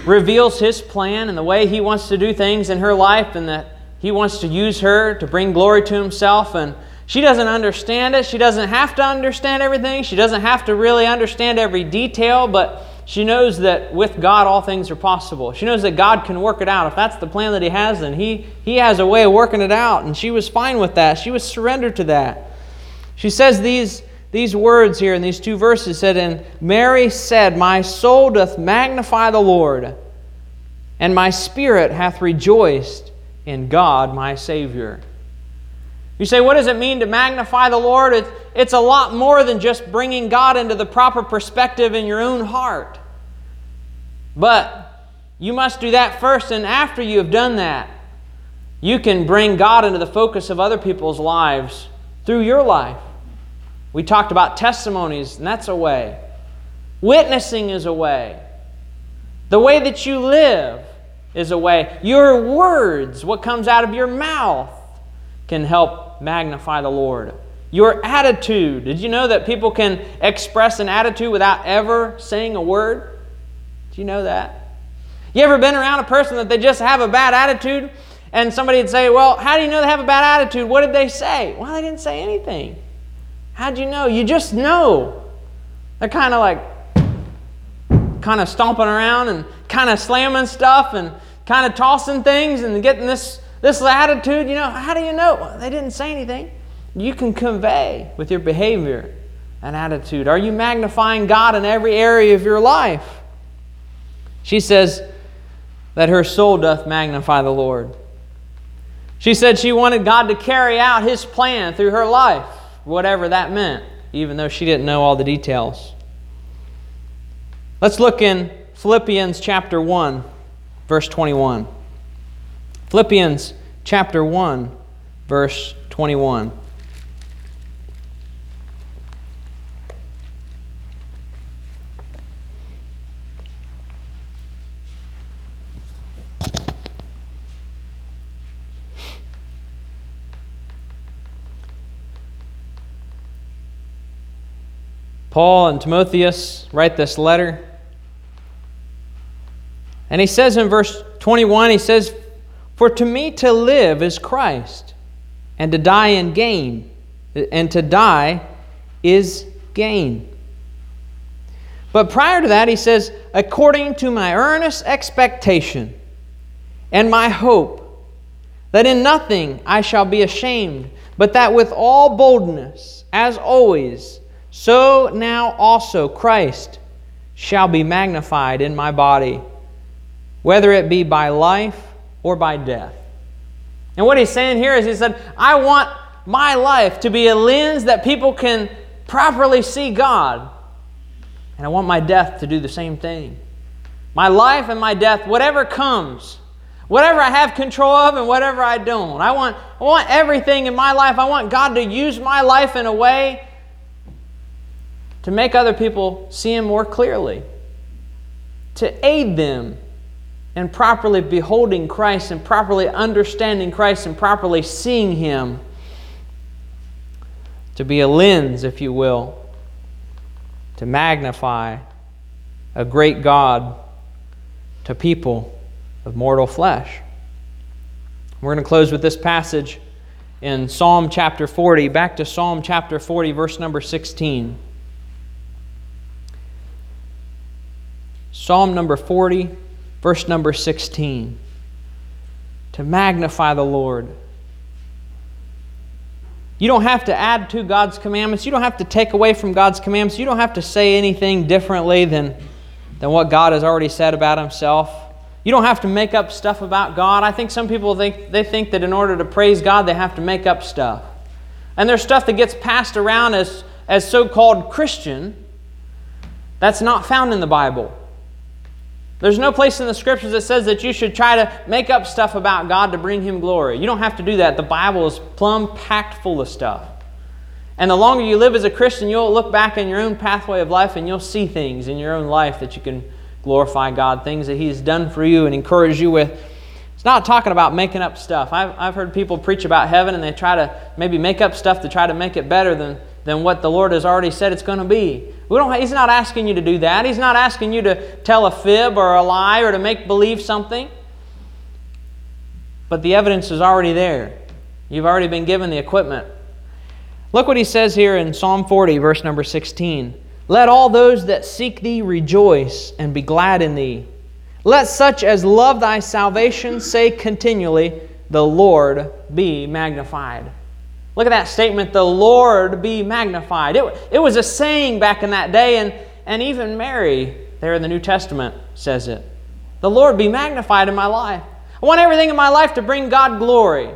reveals his plan and the way he wants to do things in her life, and that he wants to use her to bring glory to himself. And she doesn't understand it. She doesn't have to understand everything. She doesn't have to really understand every detail, but she knows that with God all things are possible. She knows that God can work it out. If that's the plan that He has, then He, he has a way of working it out. And she was fine with that. She was surrendered to that. She says these, these words here in these two verses said, And Mary said, My soul doth magnify the Lord, and my spirit hath rejoiced in God my Savior. You say, what does it mean to magnify the Lord? It's, it's a lot more than just bringing God into the proper perspective in your own heart. But you must do that first, and after you have done that, you can bring God into the focus of other people's lives through your life. We talked about testimonies, and that's a way. Witnessing is a way. The way that you live is a way. Your words, what comes out of your mouth, can help magnify the Lord. Your attitude. Did you know that people can express an attitude without ever saying a word? Do you know that? You ever been around a person that they just have a bad attitude and somebody would say, Well, how do you know they have a bad attitude? What did they say? Well, they didn't say anything. How'd you know? You just know. They're kind of like, kind of stomping around and kind of slamming stuff and kind of tossing things and getting this this attitude, you know, how do you know? They didn't say anything. You can convey with your behavior an attitude. Are you magnifying God in every area of your life? She says that her soul doth magnify the Lord. She said she wanted God to carry out His plan through her life, whatever that meant, even though she didn't know all the details. Let's look in Philippians chapter 1, verse 21. Philippians chapter 1, verse 21. Paul and Timotheus write this letter. And he says in verse 21, he says, for to me to live is Christ, and to die in gain, and to die is gain. But prior to that, he says, according to my earnest expectation and my hope, that in nothing I shall be ashamed, but that with all boldness, as always, so now also Christ shall be magnified in my body, whether it be by life or by death. And what he's saying here is he said, I want my life to be a lens that people can properly see God. And I want my death to do the same thing. My life and my death, whatever comes, whatever I have control of and whatever I don't. I want, I want everything in my life. I want God to use my life in a way to make other people see Him more clearly, to aid them and properly beholding Christ and properly understanding Christ and properly seeing Him. To be a lens, if you will, to magnify a great God to people of mortal flesh. We're going to close with this passage in Psalm chapter 40. Back to Psalm chapter 40, verse number 16. Psalm number 40, verse number 16. To magnify the Lord. You don't have to add to God's commandments. You don't have to take away from God's commandments. You don't have to say anything differently than, than what God has already said about Himself. You don't have to make up stuff about God. I think some people think they think that in order to praise God, they have to make up stuff. And there's stuff that gets passed around as, as so-called Christian that's not found in the Bible. There's no place in the scriptures that says that you should try to make up stuff about God to bring Him glory. You don't have to do that. The Bible is plumb packed full of stuff. And the longer you live as a Christian, you'll look back in your own pathway of life and you'll see things in your own life that you can glorify God, things that He's done for you and encourage you with. It's not talking about making up stuff. I've, I've heard people preach about heaven and they try to maybe make up stuff to try to make it better than, than what the Lord has already said it's going to be. We don't, he's not asking you to do that. He's not asking you to tell a fib or a lie or to make believe something. But the evidence is already there. You've already been given the equipment. Look what he says here in Psalm 40, verse number 16. Let all those that seek thee rejoice and be glad in thee. Let such as love thy salvation say continually, The Lord be magnified. Look at that statement, the Lord be magnified. It, it was a saying back in that day, and, and even Mary, there in the New Testament, says it. The Lord be magnified in my life. I want everything in my life to bring God glory,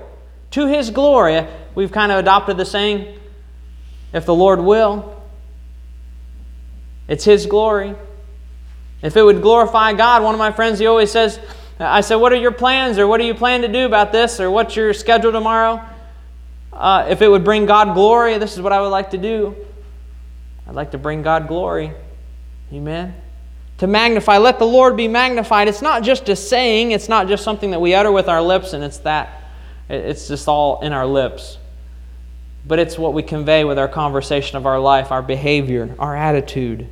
to His glory. We've kind of adopted the saying, if the Lord will. It's His glory. If it would glorify God, one of my friends, he always says, I said, What are your plans, or what do you plan to do about this, or what's your schedule tomorrow? Uh, if it would bring God glory, this is what I would like to do. I'd like to bring God glory. Amen. To magnify, let the Lord be magnified. It's not just a saying, it's not just something that we utter with our lips and it's that. It's just all in our lips. But it's what we convey with our conversation of our life, our behavior, our attitude.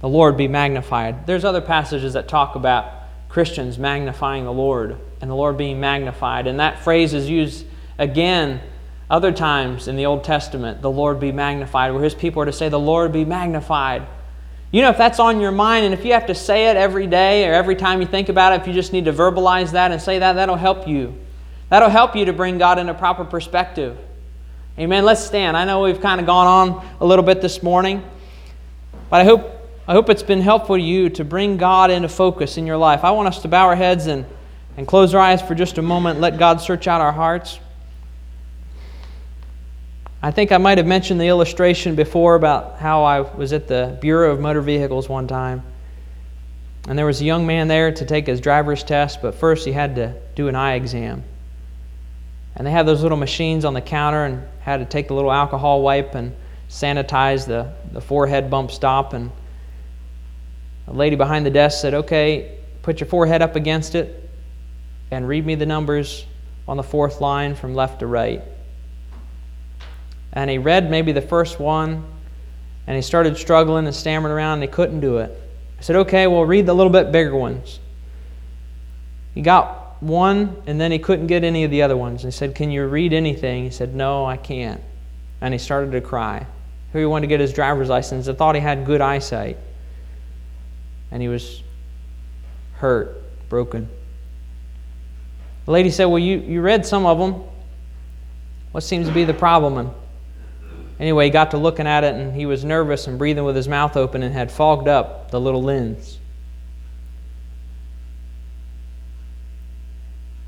The Lord be magnified. There's other passages that talk about Christians magnifying the Lord and the Lord being magnified. And that phrase is used again other times in the Old Testament, the Lord be magnified, where his people are to say, The Lord be magnified. You know, if that's on your mind and if you have to say it every day or every time you think about it, if you just need to verbalize that and say that, that'll help you. That'll help you to bring God into proper perspective. Amen. Let's stand. I know we've kind of gone on a little bit this morning, but I hope, I hope it's been helpful to you to bring God into focus in your life. I want us to bow our heads and and close our eyes for just a moment. Let God search out our hearts. I think I might have mentioned the illustration before about how I was at the Bureau of Motor Vehicles one time. And there was a young man there to take his driver's test, but first he had to do an eye exam. And they had those little machines on the counter and had to take the little alcohol wipe and sanitize the, the forehead bump stop. And a lady behind the desk said, Okay, put your forehead up against it and read me the numbers on the fourth line from left to right. And he read maybe the first one, and he started struggling and stammering around, and he couldn't do it. I said, Okay, well, read the little bit bigger ones. He got one, and then he couldn't get any of the other ones. And he said, Can you read anything? He said, No, I can't. And he started to cry. Who he wanted to get his driver's license and thought he had good eyesight. And he was hurt, broken. The lady said, Well, you, you read some of them. What seems to be the problem? Anyway, he got to looking at it and he was nervous and breathing with his mouth open and had fogged up the little lens.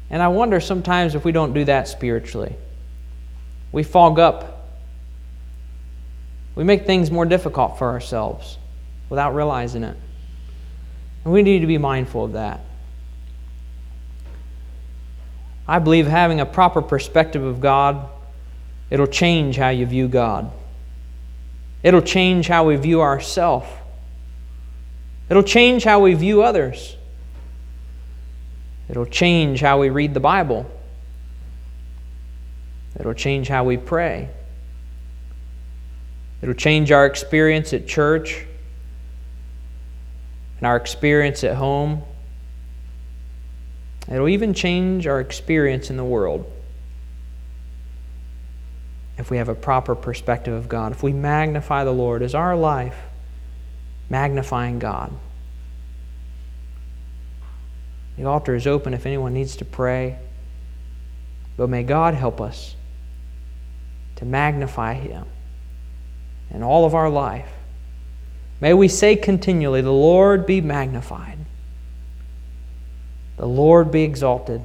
And I wonder sometimes if we don't do that spiritually. We fog up. We make things more difficult for ourselves without realizing it. And we need to be mindful of that. I believe having a proper perspective of God, it'll change how you view God. It'll change how we view ourselves. It'll change how we view others. It'll change how we read the Bible. It'll change how we pray. It'll change our experience at church and our experience at home. It'll even change our experience in the world if we have a proper perspective of God. If we magnify the Lord, is our life magnifying God? The altar is open if anyone needs to pray. But may God help us to magnify Him in all of our life. May we say continually, The Lord be magnified, the Lord be exalted.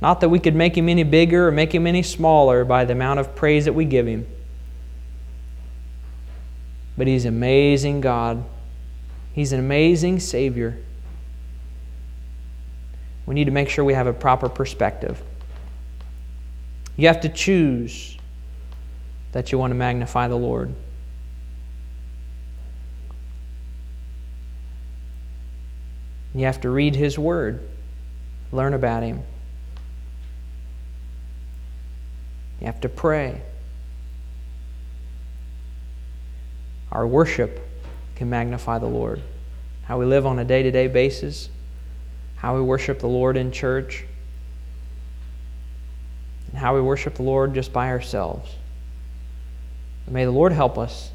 Not that we could make Him any bigger or make Him any smaller by the amount of praise that we give Him, but He's amazing God, He's an amazing Savior. We need to make sure we have a proper perspective. You have to choose that you want to magnify the Lord. You have to read His Word, learn about Him. Have to pray. Our worship can magnify the Lord. How we live on a day to day basis, how we worship the Lord in church, and how we worship the Lord just by ourselves. But may the Lord help us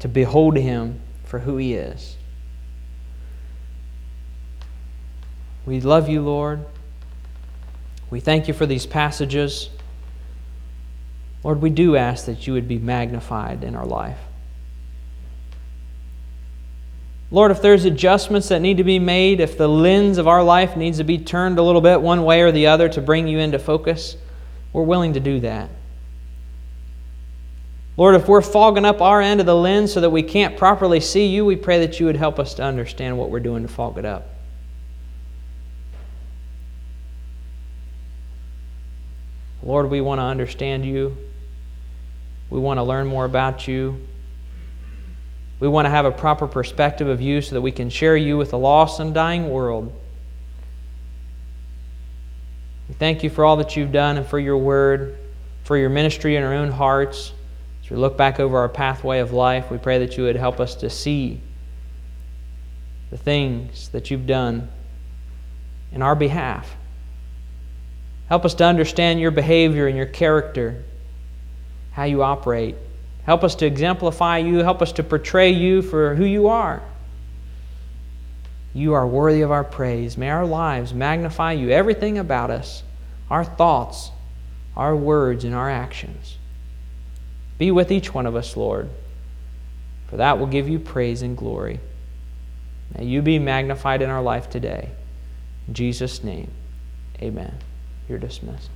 to behold Him for who He is. We love you, Lord. We thank you for these passages. Lord, we do ask that you would be magnified in our life. Lord, if there's adjustments that need to be made, if the lens of our life needs to be turned a little bit one way or the other to bring you into focus, we're willing to do that. Lord, if we're fogging up our end of the lens so that we can't properly see you, we pray that you would help us to understand what we're doing to fog it up. Lord, we want to understand you. We want to learn more about you. We want to have a proper perspective of you so that we can share you with a lost and dying world. We thank you for all that you've done and for your word, for your ministry in our own hearts. As we look back over our pathway of life, we pray that you would help us to see the things that you've done in our behalf. Help us to understand your behavior and your character, how you operate. Help us to exemplify you. Help us to portray you for who you are. You are worthy of our praise. May our lives magnify you, everything about us, our thoughts, our words, and our actions. Be with each one of us, Lord, for that will give you praise and glory. May you be magnified in our life today. In Jesus' name, amen. You're dismissed.